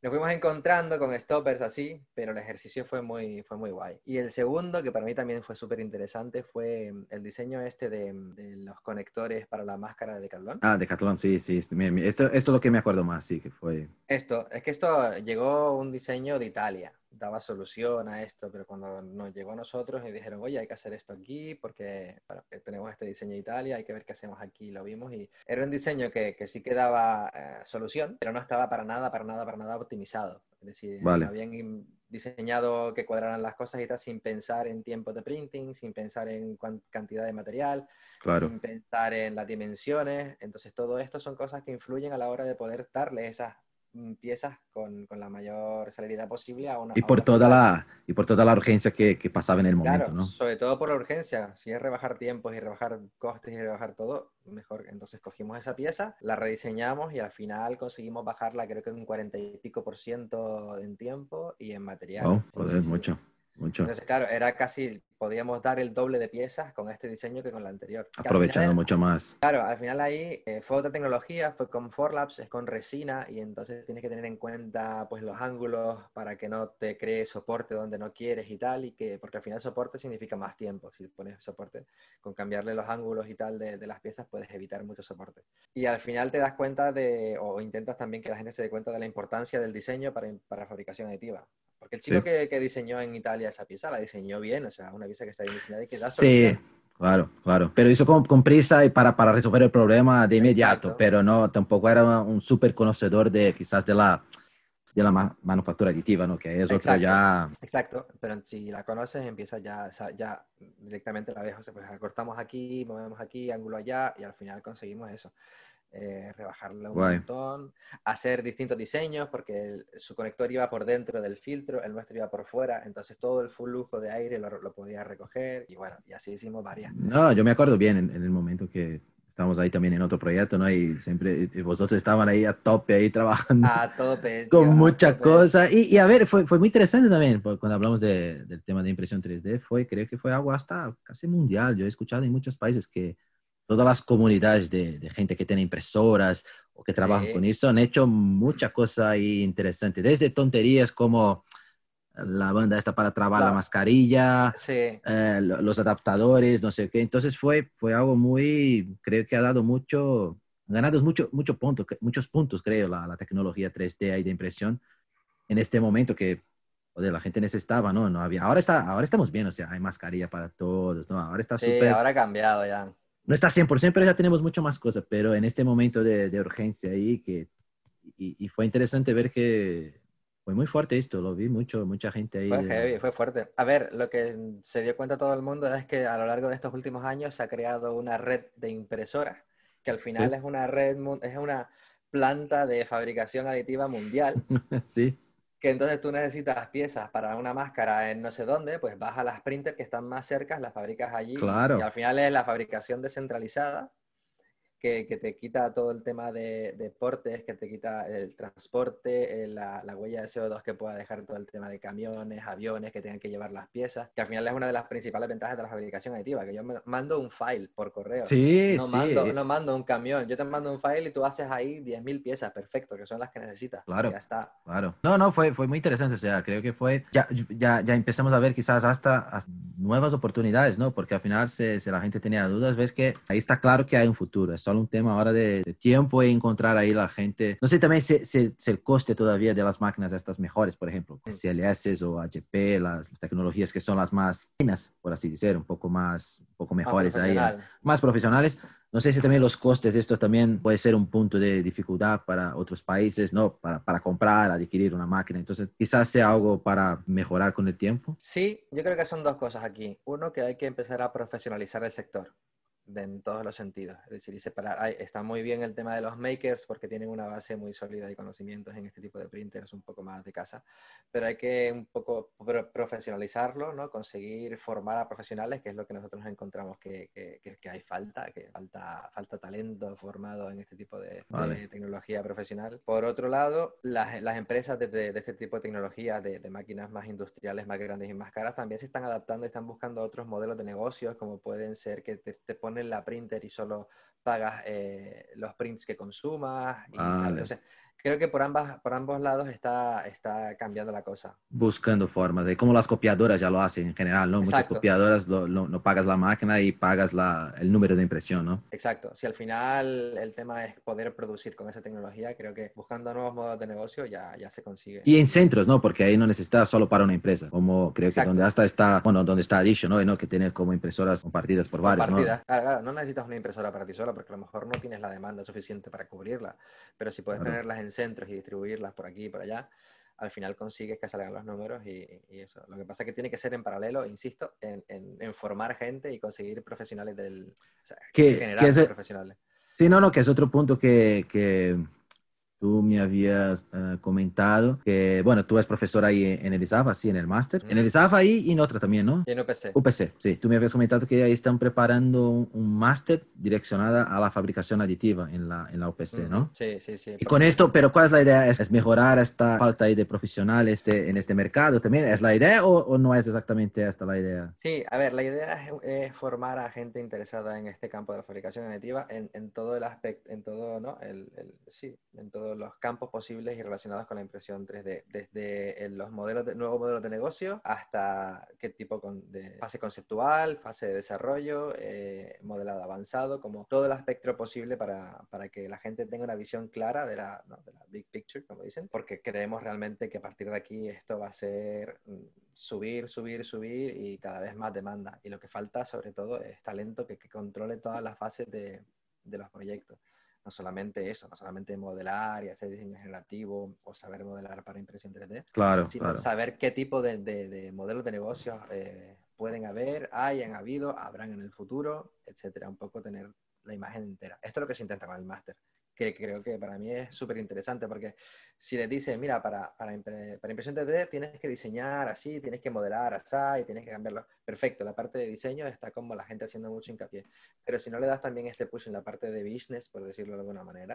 nos fuimos encontrando con stoppers así, pero el ejercicio fue muy, fue muy guay. Y el segundo, que para mí también fue súper interesante, fue el diseño este de, de, los conectores para la máscara de Decathlon. Ah, Decathlon, sí, sí. Esto, esto es lo que me acuerdo más, sí, que fue... Esto, es que esto llegó un diseño de Italia daba solución a esto, pero cuando nos llegó a nosotros y dijeron, oye, hay que hacer esto aquí porque tenemos este diseño de Italia, hay que ver qué hacemos aquí, lo vimos y era un diseño que, que sí que daba eh, solución, pero no estaba para nada, para nada, para nada optimizado. Es decir, habían diseñado que cuadraran las cosas y tal sin pensar en tiempo de printing, sin pensar en cantidad de material, sin pensar en las dimensiones. Entonces, todo esto son cosas que influyen a la hora de poder darle esas piezas con, con, la mayor celeridad posible a una y por toda la y por toda la urgencia que, que pasaba en el momento claro, ¿no? sobre todo por la urgencia. Si es rebajar tiempos y rebajar costes y rebajar todo mejor. Entonces cogimos esa pieza la rediseñamos y al final conseguimos bajarla creo que un 40 y pico por ciento en tiempo y en material. Oh, joder, sí, mucho mucho. Entonces, claro, era casi, podíamos dar el doble de piezas con este diseño que con la anterior. Aprovechando mucho más. Claro, al final ahí eh, fue otra tecnología, fue con Forlabs, es con resina y entonces tienes que tener en cuenta pues los ángulos para que no te cree soporte donde no quieres y tal, y que, porque al final soporte significa más tiempo, si pones soporte, con cambiarle los ángulos y tal de, de las piezas puedes evitar mucho soporte. Y al final te das cuenta de, o intentas también que la gente se dé cuenta de la importancia del diseño para, para fabricación aditiva. Porque el chico sí. que, que, diseñó en Italia esa pieza la diseñó bien, o sea, una pieza que está bien diseñada y que da solución. Sí, claro, claro. Pero hizo con, con prisa y para, para resolver el problema de inmediato, Exacto. pero no, tampoco era un súper conocedor de quizás de la, de la ma manufactura aditiva, ¿no? Que es otro ya... Exacto, pero si la conoces empieza ya, ya directamente la ves, o sea, pues acortamos aquí, movemos aquí, ángulo allá y al final conseguimos eso eh, rebajarla un Guay. montón, hacer distintos diseños, porque el, su conector iba por dentro del filtro, el nuestro iba por fuera, entonces todo el flujo de aire lo, lo podía recoger y bueno, y así hicimos varias. No, yo me acuerdo bien en, en el momento que estábamos ahí también en otro proyecto, ¿no? Y siempre y vosotros estaban ahí a tope, ahí trabajando. A tope. Con tío, mucha tope. cosa. Y, y, a ver, fue, fue muy interesante también, cuando hablamos de, del tema de impresión 3D, fue, creo que fue algo hasta casi mundial. Yo he escuchado en muchos países que todas las comunidades de, de, gente que tiene impresoras o que trabajan sí. con eso han hecho mucha cosa ahí interesante, desde tonterías como la banda esta para trabar claro. la mascarilla, sí. eh, los adaptadores, no sé qué. Entonces fue, fue algo muy, creo que ha dado mucho ganado mucho, mucho punto, muchos puntos, creo, la, la tecnología 3D y de impresión en este momento que joder, la gente necesitaba, ¿no? No había. Ahora está, ahora estamos bien, o sea, hay mascarilla para todos, ¿no? Ahora está súper. Sí, ahora ha cambiado ya. No está 100%, pero ya tenemos mucho más cosas. Pero en este momento de, de urgencia ahí, que y, y, fue interesante ver que fue muy fuerte esto, lo vi mucho, mucha gente ahí. Fue heavy, fue fuerte. A ver, lo que se dio cuenta todo el mundo es que a lo largo de estos últimos años se ha creado una red de impresoras, que al final Sí. es una red, es una planta de fabricación aditiva mundial, sí, que entonces tú necesitas piezas para una máscara en no sé dónde, pues vas a las printers que están más cerca, las fabricas allí, Claro. y al final es la fabricación descentralizada. Que, que te quita todo el tema de, de portes, que te quita el transporte, eh, la, la huella de CO2 que pueda dejar todo el tema de camiones, aviones que tengan que llevar las piezas, que al final es una de las principales ventajas de la fabricación aditiva, que yo mando un file por correo. sí, No sí. mando, no mando un camión, yo te mando un file y tú haces ahí 10.000 piezas, perfecto, que son las que necesitas. Claro. Ya está. Claro. No, no, fue, fue muy interesante. O sea, creo que fue. Ya, ya, ya empezamos a ver quizás hasta, hasta nuevas oportunidades, ¿no? Porque al final, si, si la gente tenía dudas, ves que ahí está claro que hay un futuro. Es solo un tema ahora de, de tiempo y encontrar ahí la gente. No sé también si, si- si el coste todavía de las máquinas estas mejores, por ejemplo. CLS o HP, las tecnologías que son las más finas, por así decir, un poco más, un poco Más mejores ahí. ¿eh? profesional. más profesionales. No sé si también los costes de esto también puede ser un punto de dificultad para otros países, ¿no? Para, para comprar, adquirir una máquina. Entonces, quizás sea algo para mejorar con el tiempo. Sí, yo creo que son dos cosas aquí. Uno, que hay que empezar a profesionalizar el sector de- en todos los sentidos. Es decir, y separar. Ay, está muy bien el tema de los makers porque tienen una base muy sólida de conocimientos en este tipo de printers, un poco más de casa. Pero hay que un poco pro- profesionalizarlo, ¿no? Conseguir formar a profesionales, que es lo que nosotros encontramos que, que- que- hay falta, que falta, falta talento formado en este tipo de, de Vale. tecnología profesional. Por otro lado, las, las empresas de, de- de este tipo de tecnología, de, de máquinas más industriales, más grandes y más caras, también se están adaptando y están buscando otros modelos de negocios, como pueden ser que te, te ponen la printer y solo pagas eh, los prints que consumas. Y, tal. Vale. O sea, creo que por, ambas, por ambos lados está, está cambiando la cosa. Buscando formas de como las copiadoras ya lo hacen en general, ¿no? Muchas Exacto. copiadoras lo, lo- no pagas la máquina y pagas la, el número de impresión, ¿no? Exacto. Si al final el tema es poder producir con esa tecnología, creo que buscando nuevos modos de negocio ya, ya se consigue. Y en centros, ¿no? Porque ahí no necesitas solo para una empresa, como creo Exacto. que donde hasta está, bueno, donde está dicho, ¿no? Y no que tener como impresoras compartidas por varios, ¿no? Compartida. Claro, claro, no necesitas una impresora para ti sola porque a lo mejor no tienes la demanda suficiente para cubrirla, pero si puedes Claro. tenerlas en centros y distribuirlas por aquí y por allá, al final consigues que salgan los números y, y eso. Lo que pasa es que tiene que ser en paralelo, insisto, en, en- en formar gente y conseguir profesionales del... O sea, Que- generar que profesionales. Sí, no, no, que es otro punto que, que tú me habías eh, comentado, que, bueno, tú eres profesor ahí en el ISAFA, sí, en el máster, en el ISAFA ahí y en otra también, ¿no? En UPC. UPC, sí, tú me habías comentado que ahí están preparando un, un máster direccionada a la fabricación aditiva en la, en la UPC, ¿no? Sí, sí, sí. Y con esto, pero ¿cuál es la idea? ¿Es, es mejorar esta falta ahí de profesionales de- en este mercado también? ¿Es la idea o, o no es exactamente esta la idea? Sí, a ver, la idea es, es formar a gente interesada en este campo de la fabricación aditiva en, en todo el aspecto, en todo, ¿no? El, el- sí, en todos los campos posibles y relacionados con la impresión 3D, desde los modelos de, nuevos modelos de negocio hasta qué tipo con- de fase conceptual, fase de desarrollo, eh, modelado avanzado, como todo el espectro posible para, para que la gente tenga una visión clara de la, ¿no? de la big picture, como dicen, porque creemos realmente que a partir de aquí esto va a ser mm, subir, subir, subir y cada vez más demanda. Y lo que falta sobre todo es talento que, que controle todas las fases de, de los proyectos. No solamente eso, no solamente modelar y hacer diseño generativo o saber modelar para impresión 3D, Claro, sino claro. saber qué tipo de, de- de modelos de negocios eh, pueden haber, hay, han habido, habrán en el futuro, etcétera. Un poco tener la imagen entera. Esto es lo que se intenta con el máster, que creo que para mí es súper interesante porque si les dices, mira, para, para, para impresión 3D tienes que diseñar así, tienes que modelar así y tienes que cambiarlo. Perfecto, la parte de diseño está como la gente haciendo mucho hincapié. Pero si no le das también este push en la parte de business, por decirlo de alguna manera,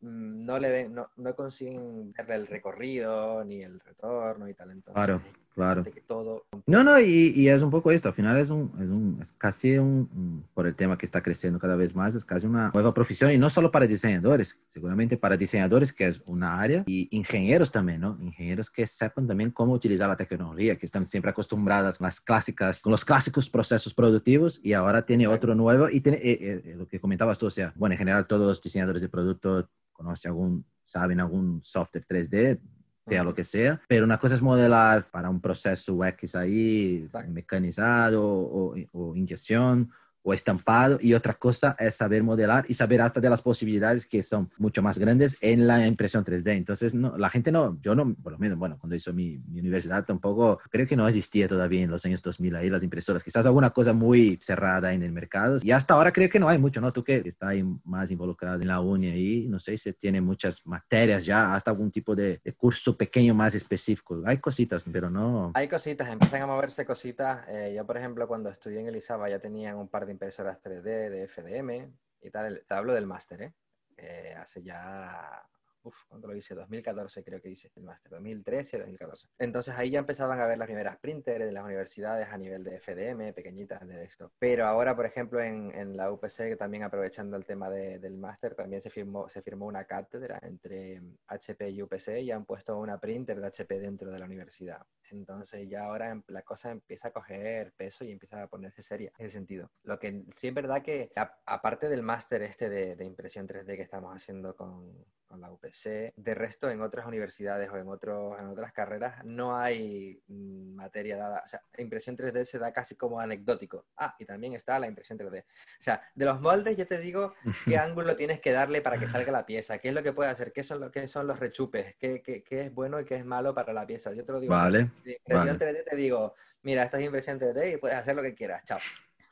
mm, no, le ven, no, no consiguen verle el recorrido ni el retorno y tal. Entonces, Claro. Claro. Que todo... No, no, y, y, es un poco esto, al final es, un, es, un, es casi un, por el tema que está creciendo cada vez más, es casi una nueva profesión y no solo para diseñadores, seguramente para diseñadores que es una área y ingenieros también, ¿no? Ingenieros que sepan también cómo utilizar la tecnología, que están siempre acostumbradas a las clásicas, con los clásicos procesos productivos y ahora tiene otro nuevo y tiene eh, eh, lo que comentabas tú, o sea, bueno, en general todos los diseñadores de producto conocen algún, saben algún software 3D, sea lo que sea, pero una cosa es modelar para un proceso X ahí, Exacto. mecanizado o, o, inyección, o estampado y otra cosa es saber modelar y saber hasta de las posibilidades que son mucho más grandes en la impresión 3D. Entonces, no, la gente no, yo no, por lo menos, bueno, cuando hizo mi, mi, universidad tampoco, creo que no existía todavía en los años 2000 ahí las impresoras, quizás alguna cosa muy cerrada en el mercado. Y hasta ahora creo que no hay mucho, ¿no? Tú que estás ahí más involucrado en la uni ahí, no sé si tiene muchas materias ya, hasta algún tipo de, de curso pequeño más específico. Hay cositas, pero no. Hay cositas, empiezan a moverse cositas. Eh, yo, por ejemplo, cuando estudié en Elizaba ya tenían un par de impresoras 3D de FDM y tal. Te hablo del máster, ¿eh? ¿eh? hace ya Uf, ¿cuándo lo hice? 2014 creo que hice el máster, 2013, 2014. Entonces ahí ya empezaban a ver las primeras printers de las universidades a nivel de FDM, pequeñitas de esto. Pero ahora, por ejemplo, en, en la UPC, también aprovechando el tema de, del máster, también se firmó, se firmó una cátedra entre HP y UPC y han puesto una printer de HP dentro de la universidad. Entonces ya ahora em, la cosa empieza a coger peso y empieza a ponerse seria en ese sentido. Lo que sí es verdad que aparte del máster este de, de impresión 3D que estamos haciendo con, con la UPC, de resto, en otras universidades o en, otros, en otras carreras no hay mm, materia dada. O sea, impresión 3D se da casi como anecdótico. Ah, y también está la impresión 3D. O sea, de los moldes yo te digo qué ángulo tienes que darle para que salga la pieza, qué es lo que puede hacer, qué son, lo, qué son los rechupes, qué, qué, qué es bueno y qué es malo para la pieza. Yo te lo digo. Vale. De impresión 3D te digo, mira, esta es impresión 3D y puedes hacer lo que quieras. Chao.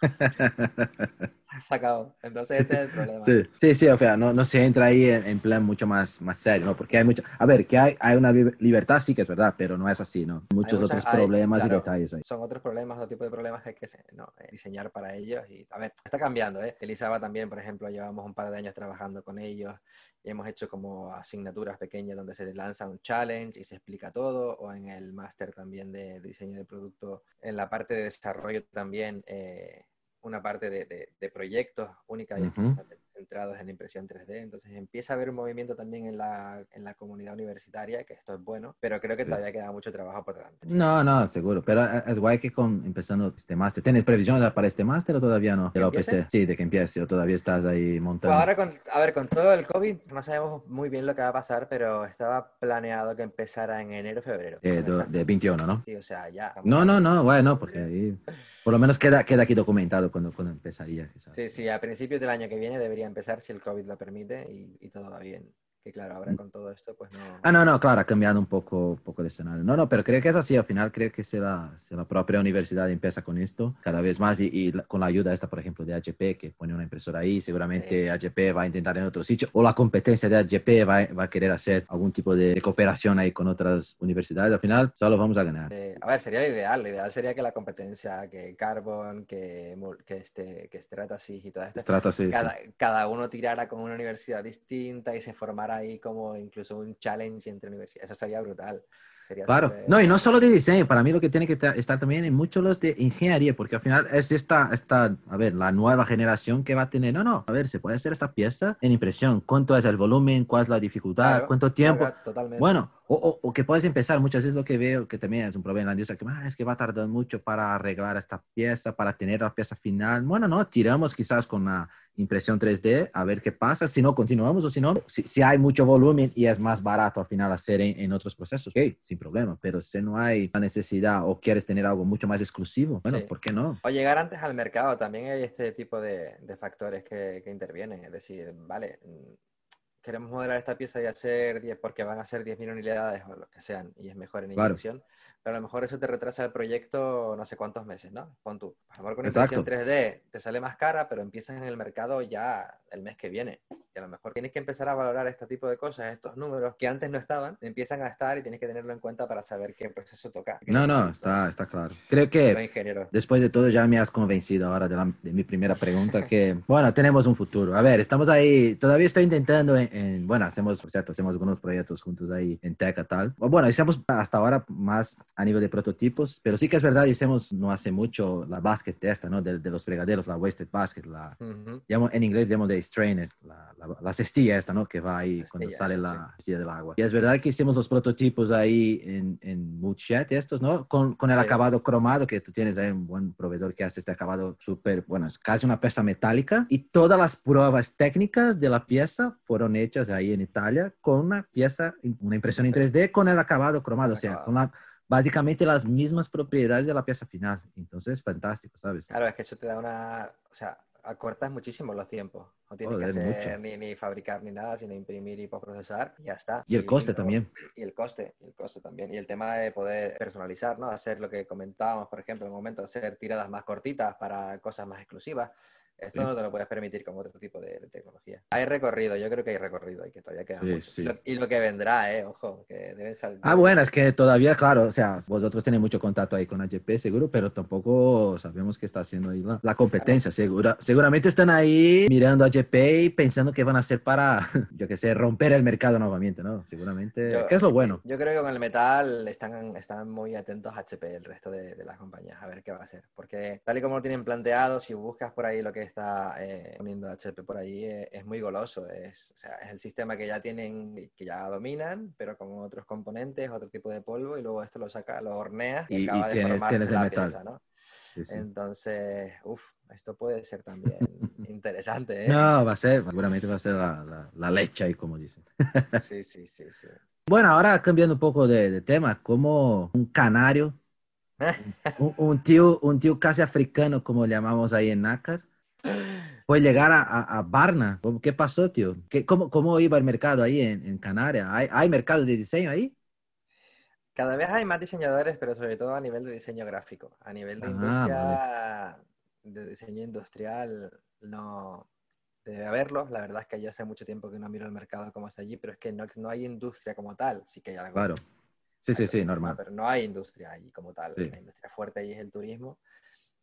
sacado. Entonces este es el problema. Sí, sí, sí o sea, no, no se entra ahí en, en, plan mucho más, más serio, ¿no? Porque hay mucho, a ver, que hay, hay una libertad, sí que es verdad, pero no es así, ¿no? Muchos muchas, otros problemas hay, claro, y detalles ahí. Son otros problemas, otro tipo de problemas que hay que no, eh, diseñar para ellos y, a ver, está cambiando, ¿eh? Elizaba también, por ejemplo, llevamos un par de años trabajando con ellos y hemos hecho como asignaturas pequeñas donde se lanza un challenge y se explica todo, o en el máster también de, de diseño de producto, en la parte de desarrollo también, eh, una parte de, de, de proyectos única y uh -huh. Centrados en impresión 3D. Entonces empieza a haber un movimiento también en la, en la comunidad universitaria, que esto es bueno, pero creo que todavía queda mucho trabajo por delante. No, no, seguro. Pero es guay que con, empezando este máster, ¿tienes previsión para este máster o todavía no? De la OPC. Sí, de que empiece o todavía estás ahí montando. Pues ahora, con, a ver, con todo el COVID, no sabemos muy bien lo que va a pasar, pero estaba planeado que empezara en enero, febrero. Eh, de, de 21, ¿no? Sí, o sea, ya. No, no, no, bueno, porque ahí, por lo menos queda, queda aquí documentado cuando, cuando empezaría. Quizás. Sí, sí, a principios del año que viene debería empezar si el COVID lo permite y, y todo va bien que claro, ahora con todo esto, pues no... Ah, no, no, claro, ha cambiado un poco, poco de escenario. No, no, pero creo que es así, al final creo que si la, si la propia universidad empieza con esto cada vez más y, y, con la ayuda esta, por ejemplo, de HP, que pone una impresora ahí, seguramente sí. HP va a intentar en otro sitio, o la competencia de HP va, va a querer hacer algún tipo de, de, cooperación ahí con otras universidades, al final solo vamos a ganar. Eh, a ver, sería lo ideal, lo ideal sería que la competencia, que Carbon, que, que, este, que Stratasys y todas estas, Stratasys, cada, sí. cada uno tirara con una universidad distinta y se formara ahí como incluso un challenge entre universidades. Eso sería brutal. Sería claro. Super... No, y no solo de diseño, para mí lo que tiene que estar también en muchos los de ingeniería, porque al final es esta, esta, a ver, la nueva generación que va a tener, no, no, a ver, se puede hacer esta pieza en impresión, cuánto es el volumen, cuál es la dificultad, claro, cuánto tiempo. Claro, totalmente. Bueno, o, o, o, que puedes empezar, muchas veces lo que veo, que también es un problema en la industria, que ah, es que va a tardar mucho para arreglar esta pieza, para tener la pieza final. Bueno, no, tiramos quizás con una impresión 3D a ver qué pasa, si no continuamos o si no, si, si hay mucho volumen y es más barato al final hacer en, en, otros procesos, ok, sin problema, pero si no hay la necesidad o quieres tener algo mucho más exclusivo, bueno, sí. ¿por qué no? O llegar antes al mercado, también hay este tipo de, de factores que, que intervienen, es decir, vale, queremos modelar esta pieza y hacer 10 porque van a ser 10.000 unidades o lo que sean y es mejor en claro. inyección, pero a lo mejor eso te retrasa el proyecto no sé cuántos meses, ¿no? Pon tú, a lo mejor con impresión 3D te sale más cara, pero empiezas en el mercado ya el mes que viene. Y a lo mejor tienes que empezar a valorar este tipo de cosas, estos números que antes no estaban, empiezan a estar y tienes que tenerlo en cuenta para saber qué proceso toca. No, no, está, está claro. Creo que después de todo ya me has convencido ahora de, la, de mi primera pregunta que, bueno, tenemos un futuro. A ver, estamos ahí, todavía estoy intentando en, bueno, hacemos, por cierto, hacemos algunos proyectos juntos ahí en Teca tal. Bueno, hicimos hasta ahora más a nivel de prototipos, pero sí que es verdad, hicimos no hace mucho la basket esta, ¿no? De, de los fregaderos, la wasted basket, la, llamo, en inglés llamo de strainer, la, la, cestilla esta, ¿no? Que va ahí cuando sale la cestilla del agua. Y es verdad que hicimos los prototipos ahí en, en Moodchat estos, ¿no? Con, con el acabado cromado, que tú tienes ahí un buen proveedor que hace este acabado súper, bueno, es casi una pieza metálica. Y todas las pruebas técnicas de la pieza fueron hechas ahí en Italia con una pieza, una impresión en 3D con el acabado cromado, o sea, con la básicamente las mismas propiedades de la pieza final. Entonces, fantástico, ¿sabes? Claro, es que eso te da una, o sea, acortas muchísimo los tiempos. No tienes que hacer ni, ni, fabricar ni nada, sino imprimir y procesar y ya está. Y el coste también. Y el coste, el coste también. Y el tema de poder personalizar, ¿no? Hacer lo que comentábamos, por ejemplo, en el momento hacer tiradas más cortitas para cosas más exclusivas. Esto no te lo puedes permitir con otro tipo de, tecnología. Hay recorrido, yo creo que hay recorrido y que todavía queda y lo que vendrá, eh, ojo, que deben salir. Ah, bueno, es que todavía, claro, o sea, vosotros tenéis mucho contacto ahí con HP, seguro, pero tampoco sabemos qué está haciendo ahí la, competencia. Segura, seguramente están ahí mirando a HP y pensando que van a hacer para, yo qué sé, romper el mercado nuevamente, ¿no? Seguramente. ¿Qué es lo bueno? Yo creo que con el metal están, están muy atentos a HP, el resto de, de las compañías, a ver qué va a hacer. Porque tal y como lo tienen planteado, si buscas por ahí lo que es está eh, poniendo HP por ahí eh, es, muy goloso. Es, o sea, es el sistema que ya tienen, que ya dominan, pero con otros componentes, otro tipo de polvo, y luego esto lo saca, lo hornea y, acaba de formarse la pieza, ¿no? Entonces, uff, esto puede ser también interesante. ¿eh? No, va a ser, seguramente va a ser la, la, leche ahí, como dicen. sí, sí, sí, sí. Bueno, ahora cambiando un poco de, de tema, como un canario, un, un, tío, un tío casi africano, como le llamamos ahí en Nácar, Puede llegar a, a, Barna. ¿Qué pasó, tío? ¿Qué, cómo, ¿Cómo iba el mercado ahí en, en Canarias? ¿Hay, ¿Hay mercado de diseño ahí? Cada vez hay más diseñadores, pero sobre todo a nivel de diseño gráfico. A nivel de ah, industria, de diseño industrial, no debe haberlo. La verdad es que yo hace mucho tiempo que no miro el mercado como está allí, pero es que no, no hay industria como tal. Sí que hay algo. Claro. Sí, sí, sí, normal. Pero no hay industria allí como tal. La industria fuerte allí es el turismo.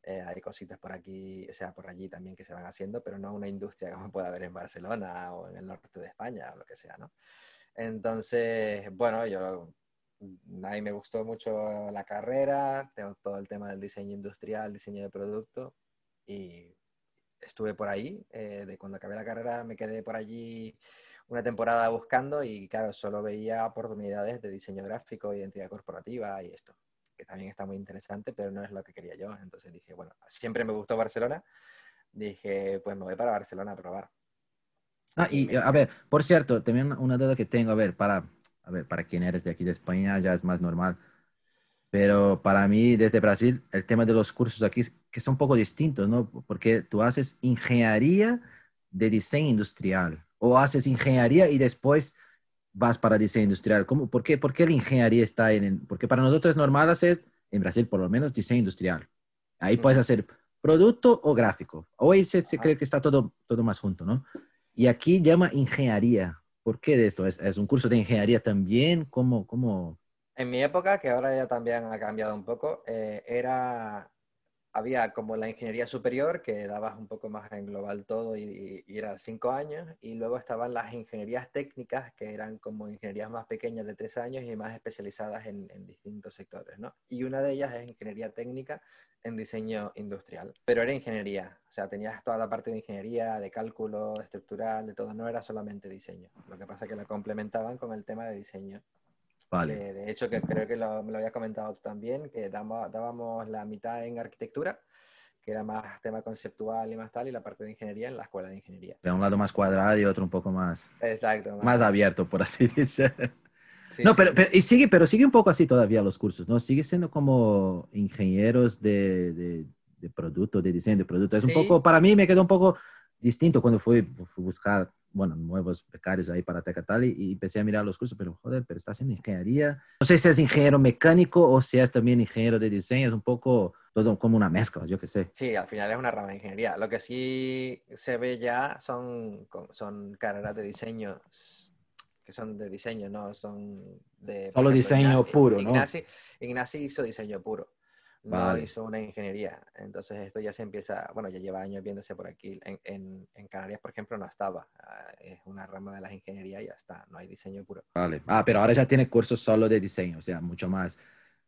Eh, hay cositas por aquí, o sea, por allí también que se van haciendo, pero no una industria como puede haber en Barcelona o en el norte de España o lo que sea, ¿no? Entonces, bueno, yo a mí me gustó mucho la carrera, tengo todo el tema del diseño industrial, diseño de producto y estuve por ahí. Eh, de cuando acabé la carrera me quedé por allí una temporada buscando y claro, solo veía oportunidades de diseño gráfico, identidad corporativa y esto que también está muy interesante, pero no es lo que quería yo. Entonces dije, bueno, siempre me gustó Barcelona. Dije, pues me voy para Barcelona a probar. Ah, y a ver, por cierto, también una duda que tengo, a ver, para, a ver, para quien eres de aquí de España ya es más normal, pero para mí desde Brasil el tema de los cursos aquí es que son un poco distintos, ¿no? Porque tú haces ingeniería de diseño industrial o haces ingeniería y después vas para diseño industrial? ¿Cómo, por, qué, ¿Por qué la ingeniería está en...? Porque para nosotros es normal hacer, en Brasil por lo menos, diseño industrial. Ahí puedes hacer producto o gráfico. Hoy se, se cree que está todo, todo más junto, ¿no? Y aquí llama ingeniería. ¿Por qué de esto? ¿Es, es un curso de ingeniería también? ¿Cómo, cómo? En mi época, que ahora ya también ha cambiado un poco, eh, era había como la ingeniería superior, que dabas un poco más en global todo y, era cinco años, y luego estaban las ingenierías técnicas, que eran como ingenierías más pequeñas de tres años y más especializadas en, distintos sectores, ¿no? Y una de ellas es ingeniería técnica en diseño industrial, pero era ingeniería, o sea, tenías toda la parte de ingeniería, de cálculo, estructural, de todo, no era solamente diseño. Lo que pasa es que la complementaban con el tema de diseño de hecho, que creo que me lo habías comentado también, que dábamos la mitad en arquitectura, que era más tema conceptual y más tal, y la parte de ingeniería en la escuela de ingeniería. De un lado más cuadrado y otro un poco más, Exacto, más, abierto, por así decir. no, Pero, y sigue, pero sigue un poco así todavía los cursos, ¿no? Sigue siendo como ingenieros de, de, de producto, de diseño de producto. Es un poco, para mí me quedó un poco distinto cuando fui, fui buscar bueno, nuevos becarios ahí para Tecatal y, y, empecé a mirar los cursos, pero joder, pero estás en ingeniería. No sé si es ingeniero mecánico o si es también ingeniero de diseño, es un poco todo como una mezcla, yo qué sé. Sí, al final es una rama de ingeniería. Lo que sí se ve ya son, son carreras de diseño que son de diseño, no son de... Solo diseño puro, ¿no? Ignacy, Ignacy hizo diseño puro Vale. hizo una ingeniería. Entonces esto ya se empieza, bueno, ya lleva años viéndose por aquí. En, en- en Canarias, por ejemplo, no estaba. Ah, Es una rama de las ingenierías y ya está, no hay diseño puro. Vale. Ah, pero ahora ya tiene cursos solo de diseño, o sea, mucho más,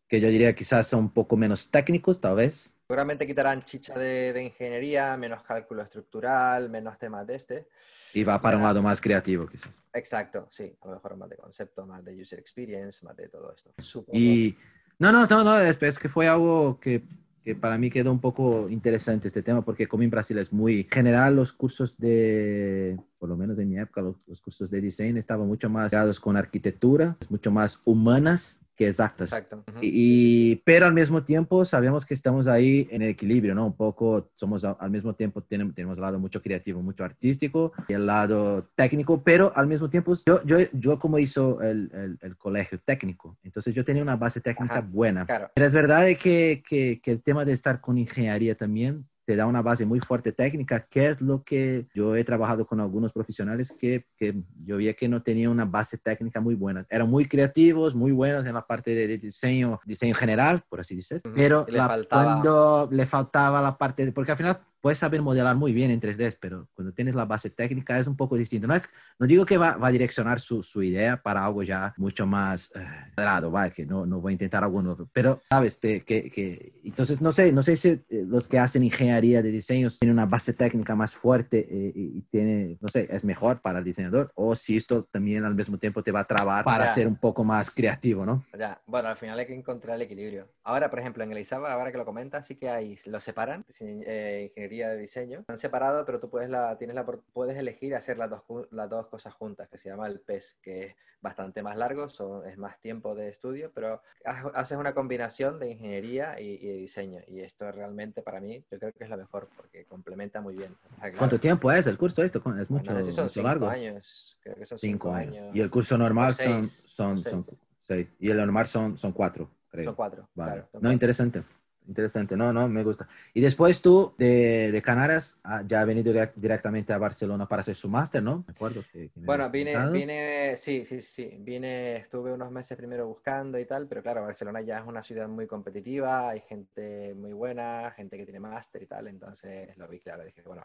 que yo diría quizás son un poco menos técnicos, tal vez. Seguramente quitarán chicha de, de ingeniería, menos cálculo estructural, menos temas de este. Y va para un Ya. lado más creativo, quizás. Exacto, sí, a lo mejor más de concepto, más de user experience, más de todo esto. Supongo. Y no, no, no, no, es, es que fue algo que, que para mí quedó un poco interesante este tema, porque como en Brasil es muy general, los cursos de, por lo menos en mi época, los, los cursos de diseño estaban mucho más ligados con arquitectura, mucho más humanas que exactas. Exacto. ujú, Y, sí, sí, pero al mismo tiempo sabemos que estamos ahí en el equilibrio, ¿no? Un poco somos a- al mismo tiempo tenemos, tenemos el lado mucho creativo, mucho artístico y el lado técnico, pero al mismo tiempo yo, yo, yo como hizo el, el, el colegio técnico, entonces yo tenía una base técnica Ajá. buena. Claro, Pero es verdad que, que, que el tema de estar con ingeniería también te da una base muy fuerte técnica, que es lo que yo he trabajado con algunos profesionales que, que yo vi que no tenían una base técnica muy buena. Eran muy creativos, muy buenos en la parte de, de diseño, diseño general, por así decir, Ujú. pero Y le la- cuando le faltaba la parte, de, porque al final puedes saber modelar muy bien en 3D, pero cuando tienes la base técnica es un poco distinto. No, es- no digo que va, va a direccionar su, su idea para algo ya mucho más eh, cuadrado, va, que no, no voy a intentar algo nuevo, pero sabes Te- que, que entonces no sé, no sé si eh, los que hacen ingeniería de diseños tienen una base técnica más fuerte eh, y, y tiene, no sé, es mejor para el diseñador o si esto también al mismo tiempo te va a trabar para ser un poco más creativo, ¿no? ya. Bueno, al final hay que encontrar el equilibrio. Ahora, por ejemplo, en el ISABA, ahora que lo comentas, sí que hay, lo separan, eh, ingeniería de diseño. Están separados, pero tú puedes, la, tienes la, puedes elegir hacer las dos, las dos cosas juntas, que se llama el PES, que es bastante más largo, son- es más tiempo de estudio, pero ha- haces una combinación de ingeniería y, y de diseño. Y esto realmente para mí, yo creo que es lo mejor, porque complementa muy bien. O sea, claro, ¿Cuánto tiempo es el curso esto? Es mucho, no sé si son mucho cinco largo. años, creo que son Cinco, cinco, años. años. Y el curso normal seis, son, son, o son seis. seis. Y el normal son, son cuatro, creo. Son cuatro, Vale. claro. no, cuatro. interesante. Interesante. No, no, me gusta. Y después tú de, de Canarias ah, ya has venido direct- directamente a Barcelona para hacer su máster, ¿no? Me acuerdo que, que me Bueno, vine, vine, sí, sí, sí, vine, estuve unos meses primero buscando y tal, pero claro, Barcelona ya es una ciudad muy competitiva, hay gente muy buena, gente que tiene máster y tal, entonces lo vi claro, dije, bueno,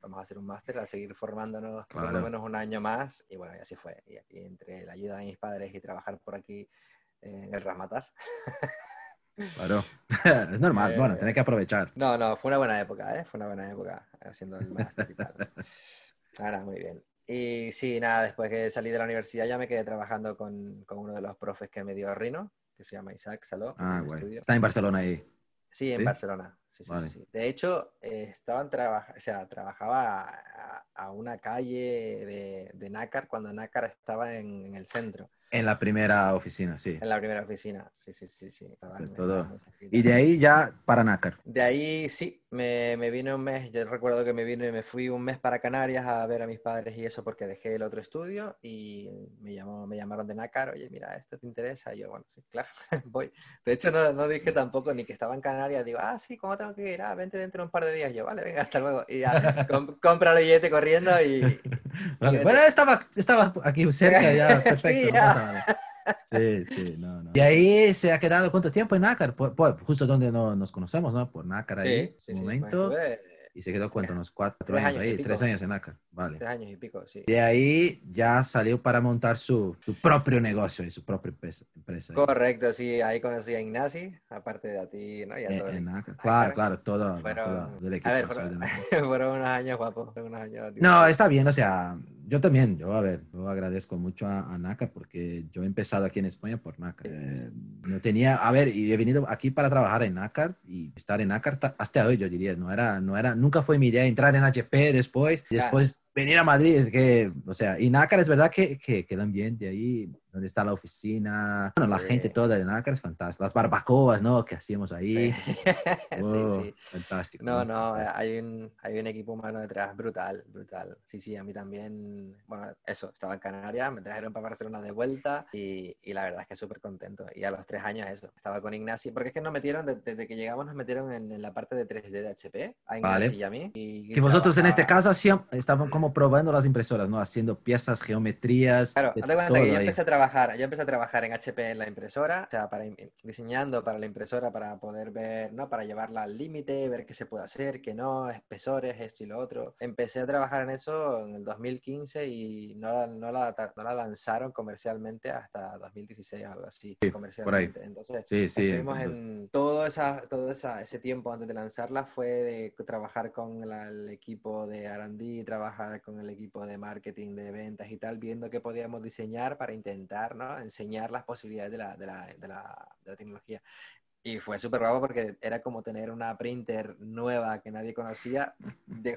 vamos a hacer un máster, a seguir formándonos por lo Claro. menos un año más, y bueno, y así fue, y entre la ayuda de mis padres y trabajar por aquí en el Rasmatas. Claro. es normal. Eh, bueno, tenés que aprovechar. No, no, fue una buena época, ¿eh? Fue una buena época haciendo el máster y tal. Ahora, muy bien. Y sí, nada, después que salí de la universidad ya me quedé trabajando con, con uno de los profes que me dio Rino, que se llama Isaac Saló. Ah, bueno. estudio. Está en Barcelona ahí. Sí, en ¿Sí? Barcelona. Sí, sí, Vale. sí. De hecho, eh, estaban traba- o sea, trabajaba a, a una calle de, de Nácar cuando Nácar estaba en, en el centro, En la primera oficina, sí. en la primera oficina. Sí, sí, sí, sí. todo. Y de ahí ya para Nácar. De ahí sí, me, me vine un mes, yo recuerdo que me vine, me fui un mes para Canarias a ver a mis padres y eso porque dejé el otro estudio y me, llamó, me llamaron de Nácar, oye, mira, ¿esto te interesa? Y yo, bueno, sí, claro, voy. De hecho, no, no dije tampoco ni que estaba en Canarias, digo, ah, sí, ¿cómo tengo que ir? Ah, vente dentro de un par de días. Yo, vale, venga, hasta luego. Y ya, com- compra el billete corriendo y... Vale. Bueno, estaba, estaba aquí cerca ya. Perfecto. Sí, no ya. pasa nada. Sí, sí, no, no. Y ahí se ha quedado cuánto tiempo en Nácar, Por- por- justo donde no- nos conocemos, ¿no? Por Nácar ahí, Sí, sí, un sí. momento. Estuve Y se quedó cuánto, unos cuatro Tres años, y ahí, pico. tres años en Nácar, vale. tres años y pico, sí. De ahí ya salió para montar su, su propio negocio y su propia empresa. Correcto, sí, ahí conocí a Ignasi, aparte de a ti, ¿no? Y a En- todo el en Nácar. Ah, Claro, claro. todo, Fueron- todo del equipo. A ver, fueron, fueron unos años guapos, fueron unos años No, está bien, o sea, yo también, yo, a ver, yo agradezco mucho a, a porque yo he empezado aquí en España por. Sí, Eh, no tenía, a ver, y he venido aquí para trabajar en Nácar y estar en Nácar ta- hasta hoy, yo diría, no era, no era, nunca fue mi idea entrar en HP después, Claro. Venir a Madrid, es que, o sea, y Nácar es verdad que, que, que el ambiente ahí, donde está la oficina, bueno, la Sí. gente toda de Nácar es fantástica, las barbacoas, ¿no? Que hacíamos ahí. Sí, Oh, sí. Fantástico. No, no, hay un, hay un equipo humano detrás brutal, brutal. Sí, sí, a mí también, bueno, eso, estaba en Canarias, me trajeron para Barcelona de vuelta y, y la verdad es que súper contento. Y a los tres años eso, estaba con Ignacio, porque es que nos metieron, de- desde que llegamos nos metieron en, en la parte de 3D de HP, a Ignacio Vale. y a mí. Y Que vosotros en este caso hacían, estaban como como probando las impresoras, ¿no? Haciendo piezas, geometrías. Claro, de todo que yo ahí. empecé a trabajar, yo empecé a trabajar en HP en la impresora, o sea, para diseñando para la impresora para poder ver, ¿no? Para llevarla al límite, ver qué se puede hacer, qué no, espesores, esto y lo otro. Empecé a trabajar en eso en el 2015 y no la, no la, no la lanzaron comercialmente hasta 2016 o algo así, comercialmente. Entonces, Sí, sí. Estuvimos en todo, esa, todo esa, ese tiempo antes de lanzarla fue de trabajar con la- el equipo de R&D, trabajar con el equipo de marketing, de ventas y tal, viendo qué podíamos diseñar para intentar ¿no? enseñar las posibilidades de la, de la, de la, de la tecnología. Y fue súper guapo porque era como tener una printer nueva que nadie conocía de-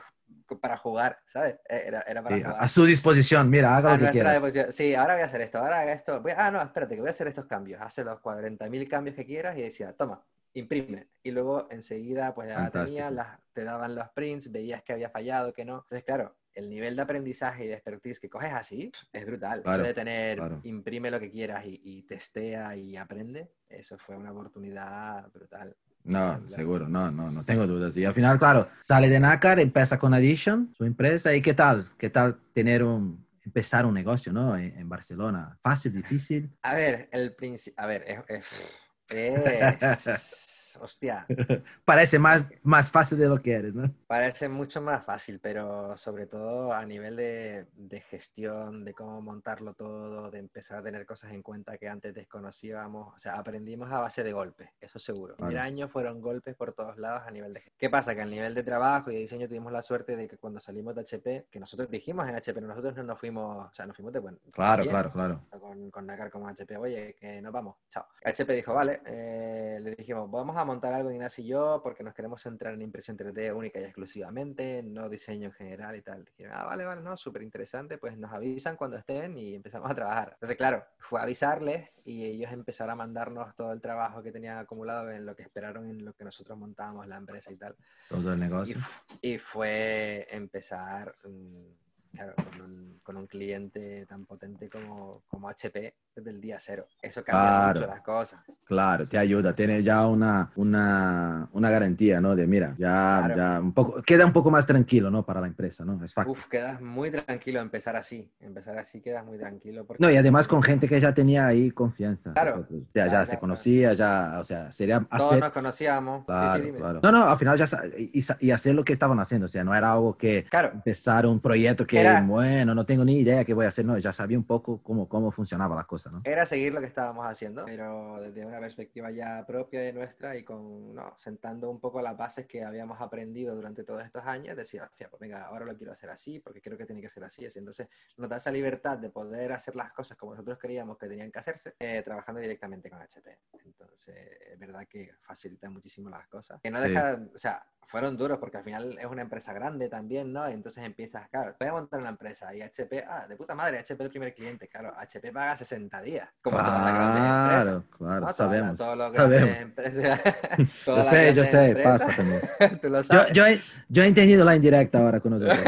para jugar, ¿sabes? E, Era, era para Sí, jugar. a su disposición, mira, haga A lo que quieras. Sí, ahora voy a hacer esto, ahora haga esto. Voy- Ah, no, espérate, que voy a hacer estos cambios. Hace los 40.000 cambios que quieras y decía, toma, imprime. Y luego enseguida, pues ya Fantástico. tenía, las, te daban los prints, veías que había fallado, que no. Entonces, claro, el nivel de aprendizaje y de expertise que coges así es brutal. Claro, Eso de tener, claro. imprime lo que quieras y, y testea y aprende, eso fue una oportunidad brutal. No, seguro, no, no, no tengo dudas. Y al final, claro, sale de Nácar, empieza con Addition, su empresa, y qué tal, qué tal tener un, empezar un negocio, ¿no? En, en Barcelona. Fácil, difícil. A ver, el principio, a ver, es, es- es- hostia, Parece más, más fácil de lo que eres, ¿no? Parece mucho más fácil, pero sobre todo a nivel de, de gestión, de cómo montarlo todo, de empezar a tener cosas en cuenta que antes desconocíamos. O sea, aprendimos a base de golpes, eso seguro. El Vale. año fueron golpes por todos lados a nivel de gestión. ¿Qué pasa? Que a nivel de trabajo y de diseño tuvimos la suerte de que cuando salimos de HP, que nosotros dijimos en HP, pero nosotros no nos fuimos, o sea, nos fuimos de buen. Claro, bien, claro, claro. con, con Nacar como HP, oye, que nos vamos, chao. HP dijo, vale, eh, le dijimos, vamos a montar algo Ignacio y yo porque nos queremos centrar en impresión 3D única y exclusivamente, no diseño en general y tal. Dijeron, ah, vale, vale, no, súper interesante, pues nos avisan cuando estén y empezamos a trabajar. Entonces, claro, fue avisarles y ellos empezaron a mandarnos todo el trabajo que tenían acumulado en lo que esperaron, en lo que nosotros montábamos la empresa y tal. Todo el Y, negocio. f- y fue empezar mm, claro, con, un, con un cliente tan potente como, como HP desde el día cero. Eso cambia Claro. mucho las cosas. Claro, te ayuda, tiene ya una, una, una garantía, ¿no? De mira, ya, Claro. ya un poco, queda un poco más tranquilo, ¿no? Para la empresa, ¿no? Es fácil. Uf, quedas muy tranquilo empezar así. Empezar así quedas muy tranquilo. Porque... No, y además con gente que ya tenía ahí confianza. Claro. O sea, Claro, ya se conocía, ya, o sea, sería Todos hacer... nos conocíamos. Claro, sí, sí. No, no, al final ya y, y hacer lo que estaban haciendo, o sea, no era algo que Claro, empezar un proyecto que, Era- bueno, no tengo ni idea qué voy a hacer, no, ya sabía un poco cómo, cómo funcionaba la cosa, ¿no? era seguir lo que estábamos haciendo, pero desde una perspectiva ya propia de nuestra y con, no, sentando un poco las bases que habíamos aprendido durante todos estos años, decir, hostia, pues venga, ahora lo quiero hacer así, porque creo que tiene que ser así. así. Entonces, nos da esa libertad de poder hacer las cosas como nosotros creíamos que tenían que hacerse, eh, trabajando directamente con HP. Entonces, es verdad que facilita muchísimo las cosas. Que no Sí. deja, o sea, fueron duros porque al final es una empresa grande también, ¿no? Entonces empiezas, claro, voy a montar una empresa y HP, ah, de puta madre, HP el primer cliente, claro, HP paga 60 días, como todas las grandes empresas. Claro, claro, ¿no? Todas las- sabemos. sabemos. grandes empresas. Yo sé, yo sé, empresas, pasa también. Tú lo Yo, sabes. yo, he, yo he entendido la indirecta ahora con nosotros.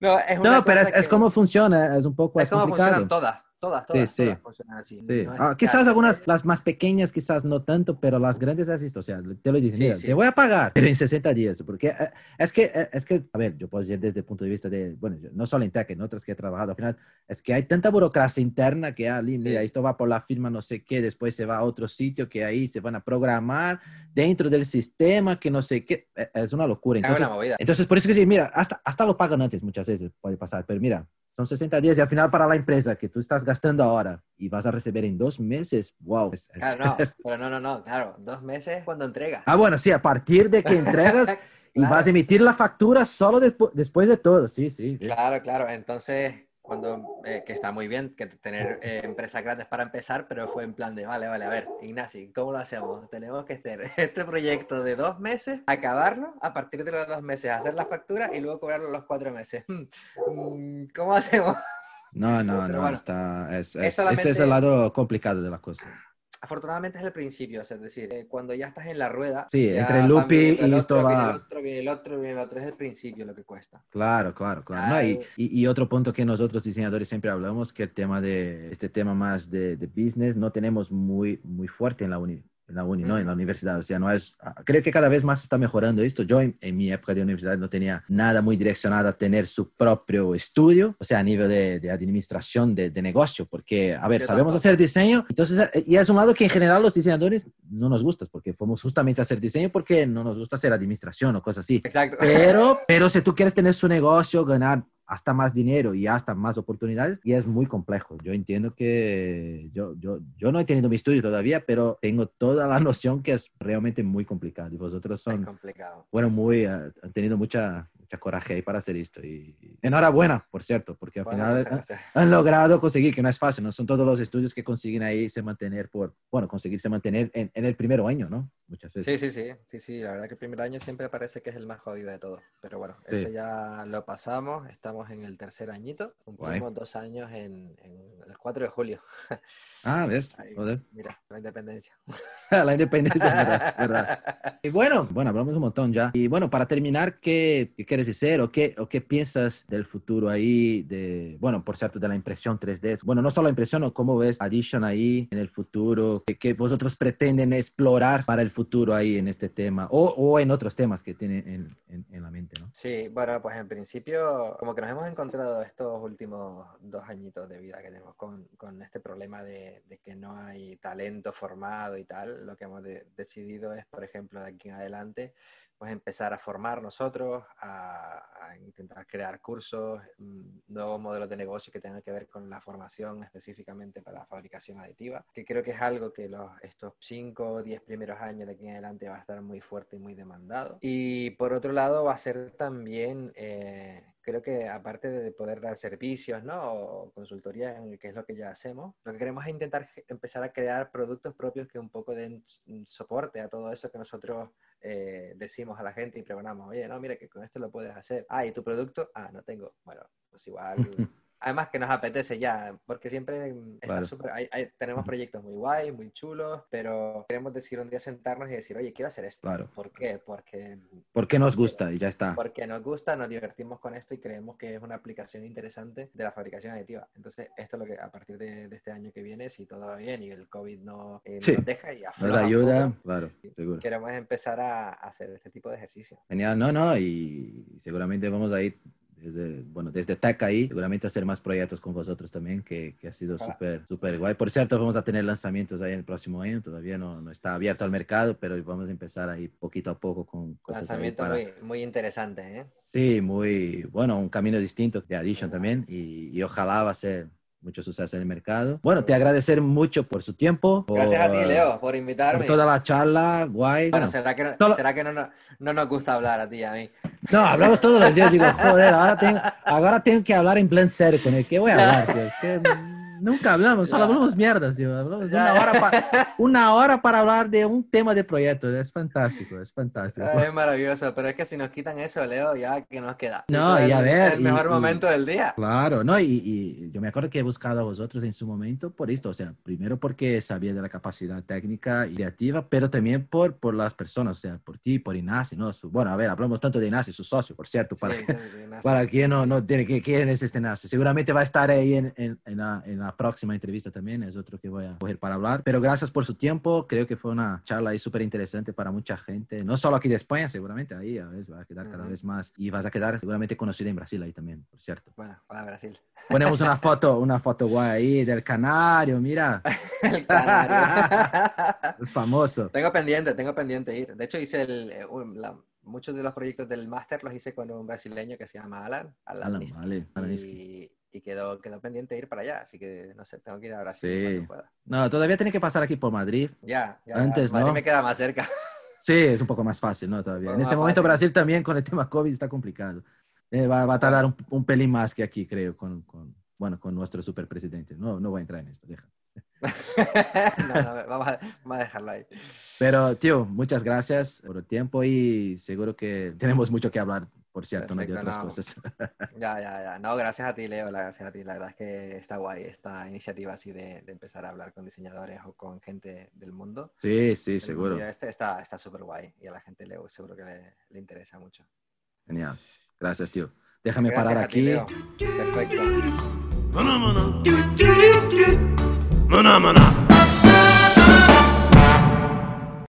no, es una No, pero es, como funciona, es un poco es es como complicado. funcionan todas, todas, todas, Sí, sí. todas funcionan así. Sí. No Ah, quizás algunas, las más pequeñas, quizás no tanto, pero las grandes es esto. O sea, te lo dicen, mira, te voy a pagar, pero en 60 días. Porque eh, es que, eh, es que, a ver, yo puedo decir desde el punto de vista de, bueno, yo- no solo en Tech, en otras que he trabajado, al final, es que hay tanta burocracia interna que, ah, mira, esto va por la firma no sé qué, después se va a otro sitio que ahí se van a programar dentro del sistema que no sé qué. Eh, Es una locura. es Entonces, una entonces, por eso que sí, mira, hasta, hasta lo pagan antes muchas veces, puede pasar, pero mira, son 60 días y al final para la empresa que tú estás gastando ahora y vas a recibir en dos meses, wow. Claro, no, pero no, no, no, claro, dos meses cuando entrega. ah, bueno, sí, a partir de que entregas y Claro. vas a emitir la factura solo despu- después de todo, sí, sí. sí. Claro, claro. Entonces, cuando, eh, que está muy bien que tener eh, empresas grandes para empezar, pero fue en plan de, vale, vale, a ver, Ignacio, ¿cómo lo hacemos? Tenemos que hacer este proyecto de dos meses, acabarlo, a partir de los dos meses hacer la factura y luego cobrarlo los cuatro meses. Mm, ¿Cómo hacemos? No, no, Pero no, bueno, está, es, es es- solamente- este es el lado complicado de la cosa. Afortunadamente es el principio, es decir, eh, cuando ya estás en la rueda, Sí, entre el loopy el y otro, esto viene va- el otro, viene el otro, viene el otro, es el principio lo que cuesta. Claro, claro, claro. ¿no? Y, y, y otro punto que nosotros diseñadores siempre hablamos, que el tema de, este tema más de, de business no tenemos muy, muy fuerte en la uni. En la uni, ¿no? En la universidad. O sea, no es, ah, creo que cada vez más está mejorando esto. Yo en, mi época de universidad no tenía nada muy direccionado a tener su propio estudio, o sea, a nivel de, de administración de, de, negocio, porque, a ver, sabemos hacer diseño, entonces, eh, y es un lado que en general los diseñadores no nos gusta, porque fuimos justamente a hacer diseño porque no nos gusta hacer administración o cosas así. Exacto. Pero, pero si tú quieres tener su negocio, ganar hasta más dinero y hasta más oportunidades y es muy complejo. Yo entiendo que yo, yo, yo no he tenido mi estudio todavía, pero tengo toda la noción que es realmente muy complicado y vosotros son, bueno, muy, han tenido mucha, mucha coraje ahí para hacer esto. Y enhorabuena, por cierto, porque al final han, logrado conseguir, que no es fácil, no son todos los estudios que consiguen ahí se mantener por, bueno, conseguirse mantener en, en el primer año, ¿no? Muchas veces. Sí, sí, sí, sí, sí, la verdad que el primer año siempre parece que es el más jodido de todo, pero bueno, eso ya lo pasamos, estamos en el tercer añito, cumplimos dos años en, en, el 4 de julio. Ah, ¿ves? Mira, la independencia. la independencia, verdad, verdad. Y bueno, bueno, hablamos un montón ya. Y bueno, para terminar, ¿qué, qué quieres decir o qué, o qué piensas del futuro ahí? De, bueno, por cierto, de la impresión 3D. Bueno, no solo la impresión, cómo ves Addition ahí en el futuro, ¿Qué, qué vosotros pretenden explorar para el futuro ahí en este tema o, o en otros temas que tienen en, en, la mente, ¿no? Sí, bueno, pues en principio, como que nos hemos encontrado estos últimos dos añitos de vida que tenemos con, con este problema de, que no hay talento formado y tal, lo que hemos de, decidido es, por ejemplo, de aquí en adelante, pues empezar a formar nosotros, a, intentar crear cursos, mm, nuevos modelos de negocio que tengan que ver con la formación específicamente para la fabricación aditiva, que creo que es algo que los, estos 5 o 10 primeros años de aquí en adelante va a estar muy fuerte y muy demandado. Y por otro lado va a ser también... Eh, creo que aparte de poder dar servicios, ¿no? O consultoría, que es lo que ya hacemos, lo que queremos es intentar empezar a crear productos propios que un poco den soporte a todo eso que nosotros eh, decimos a la gente y pregonamos, oye, no, mira que con esto lo puedes hacer. Ah, ¿y tu producto? Ah, no tengo. Bueno, pues igual además que nos apetece ya, porque siempre está super, hay, hay, tenemos proyectos muy guay, muy chulos, pero queremos decir un día sentarnos y decir, oye, quiero hacer esto. Claro. ¿Por qué? Porque... Porque nos gusta y ya está. Porque nos gusta, nos divertimos con esto y creemos que es una aplicación interesante de la fabricación aditiva. Entonces, esto es lo que a partir de, de este año que viene, si todo va bien y el COVID no eh, sí. nos deja y afloja Nos ayuda, poco, claro, seguro. Queremos empezar a, a hacer este tipo de ejercicio. Genial, no, no, y seguramente vamos a ir desde, bueno, desde TEC ahí, seguramente hacer más proyectos con vosotros también, que, que ha sido súper, súper guay. Por cierto, vamos a tener lanzamientos ahí en el próximo año, todavía no, no está abierto al mercado, pero vamos a empezar ahí poquito a poco con cosas. Lanzamiento para... muy, muy interesante, ¿eh? Sí, muy, bueno, un camino distinto de Addition también, y, y ojalá va a ser mucho suceso en el mercado. Bueno, te agradecer mucho por su tiempo. Por, Gracias a ti, Leo, por invitarme. Por toda la charla, guay. Bueno, ¿será que, no, todo... ¿será que no, no, no, nos gusta hablar a ti y a mí? No, hablamos todos los días. Digo, joder, ahora tengo, ahora tengo que hablar en plan serio con el que voy a hablar, tío. ¿Qué? Nunca hablamos, solo hablamos mierdas, tío. Hablamos una hora, para, una hora para hablar de un tema de proyecto. Es fantástico, es fantástico. Es maravilloso, pero es que si nos quitan eso, Leo, ya que nos queda. No, y a ver. Es el mejor y, momento y, del día. Claro, no, y, y, yo me acuerdo que he buscado a vosotros en su momento por esto. O sea, primero porque sabía de la capacidad técnica y creativa, pero también por, por las personas, o sea, por ti, por Ignacio, ¿no? Su, bueno, a ver, hablamos tanto de Ignacio, su socio, por cierto, para, sí, sí, para quien no, no tiene que, quién es este Ignacio. Seguramente va a estar ahí en, en, en, la, en la próxima entrevista también, es otro que voy a coger para hablar. Pero gracias por su tiempo, creo que fue una charla ahí súper interesante para mucha gente, no solo aquí de España, seguramente ahí a ver, va a quedar cada uh -huh. vez más y vas a quedar seguramente conocido en Brasil ahí también, por cierto. Bueno, para Brasil. Ponemos una foto, una foto guay ahí del canario, mira. el canario. el famoso. Tengo pendiente, tengo pendiente ir. De hecho, hice el, eh, la, muchos de los proyectos del máster los hice con un brasileño que se llama Alan. Alan, Alan vale, y, y quedó, quedó pendiente ir para allá, así que no sé, tengo que ir a Brasil sí. pueda. No, todavía tiene que pasar aquí por Madrid. Ya, ya Antes, Madrid ¿no? me queda más cerca. Sí, es un poco más fácil, ¿no? Todavía. en este momento fácil. Brasil también con el tema COVID está complicado. Eh, va, va, a tardar un, un, pelín más que aquí, creo, con, con, bueno, con nuestro superpresidente. No, no voy a entrar en esto, deja. no, no, vamos, a, vamos a dejarlo ahí. Pero, tío, muchas gracias por el tiempo y seguro que tenemos mucho que hablar por cierto, Perfecto, no de otras no. cosas. ya, ya, ya. No, gracias a ti, Leo, gracias a ti. La verdad es que está guay esta iniciativa así de, de empezar a hablar con diseñadores o con gente del mundo. Sí, sí, seguro. Este está súper guay y a la gente Leo seguro que le, le, interesa mucho. Genial. Gracias, tío. Déjame gracias parar aquí. Ti, Perfecto.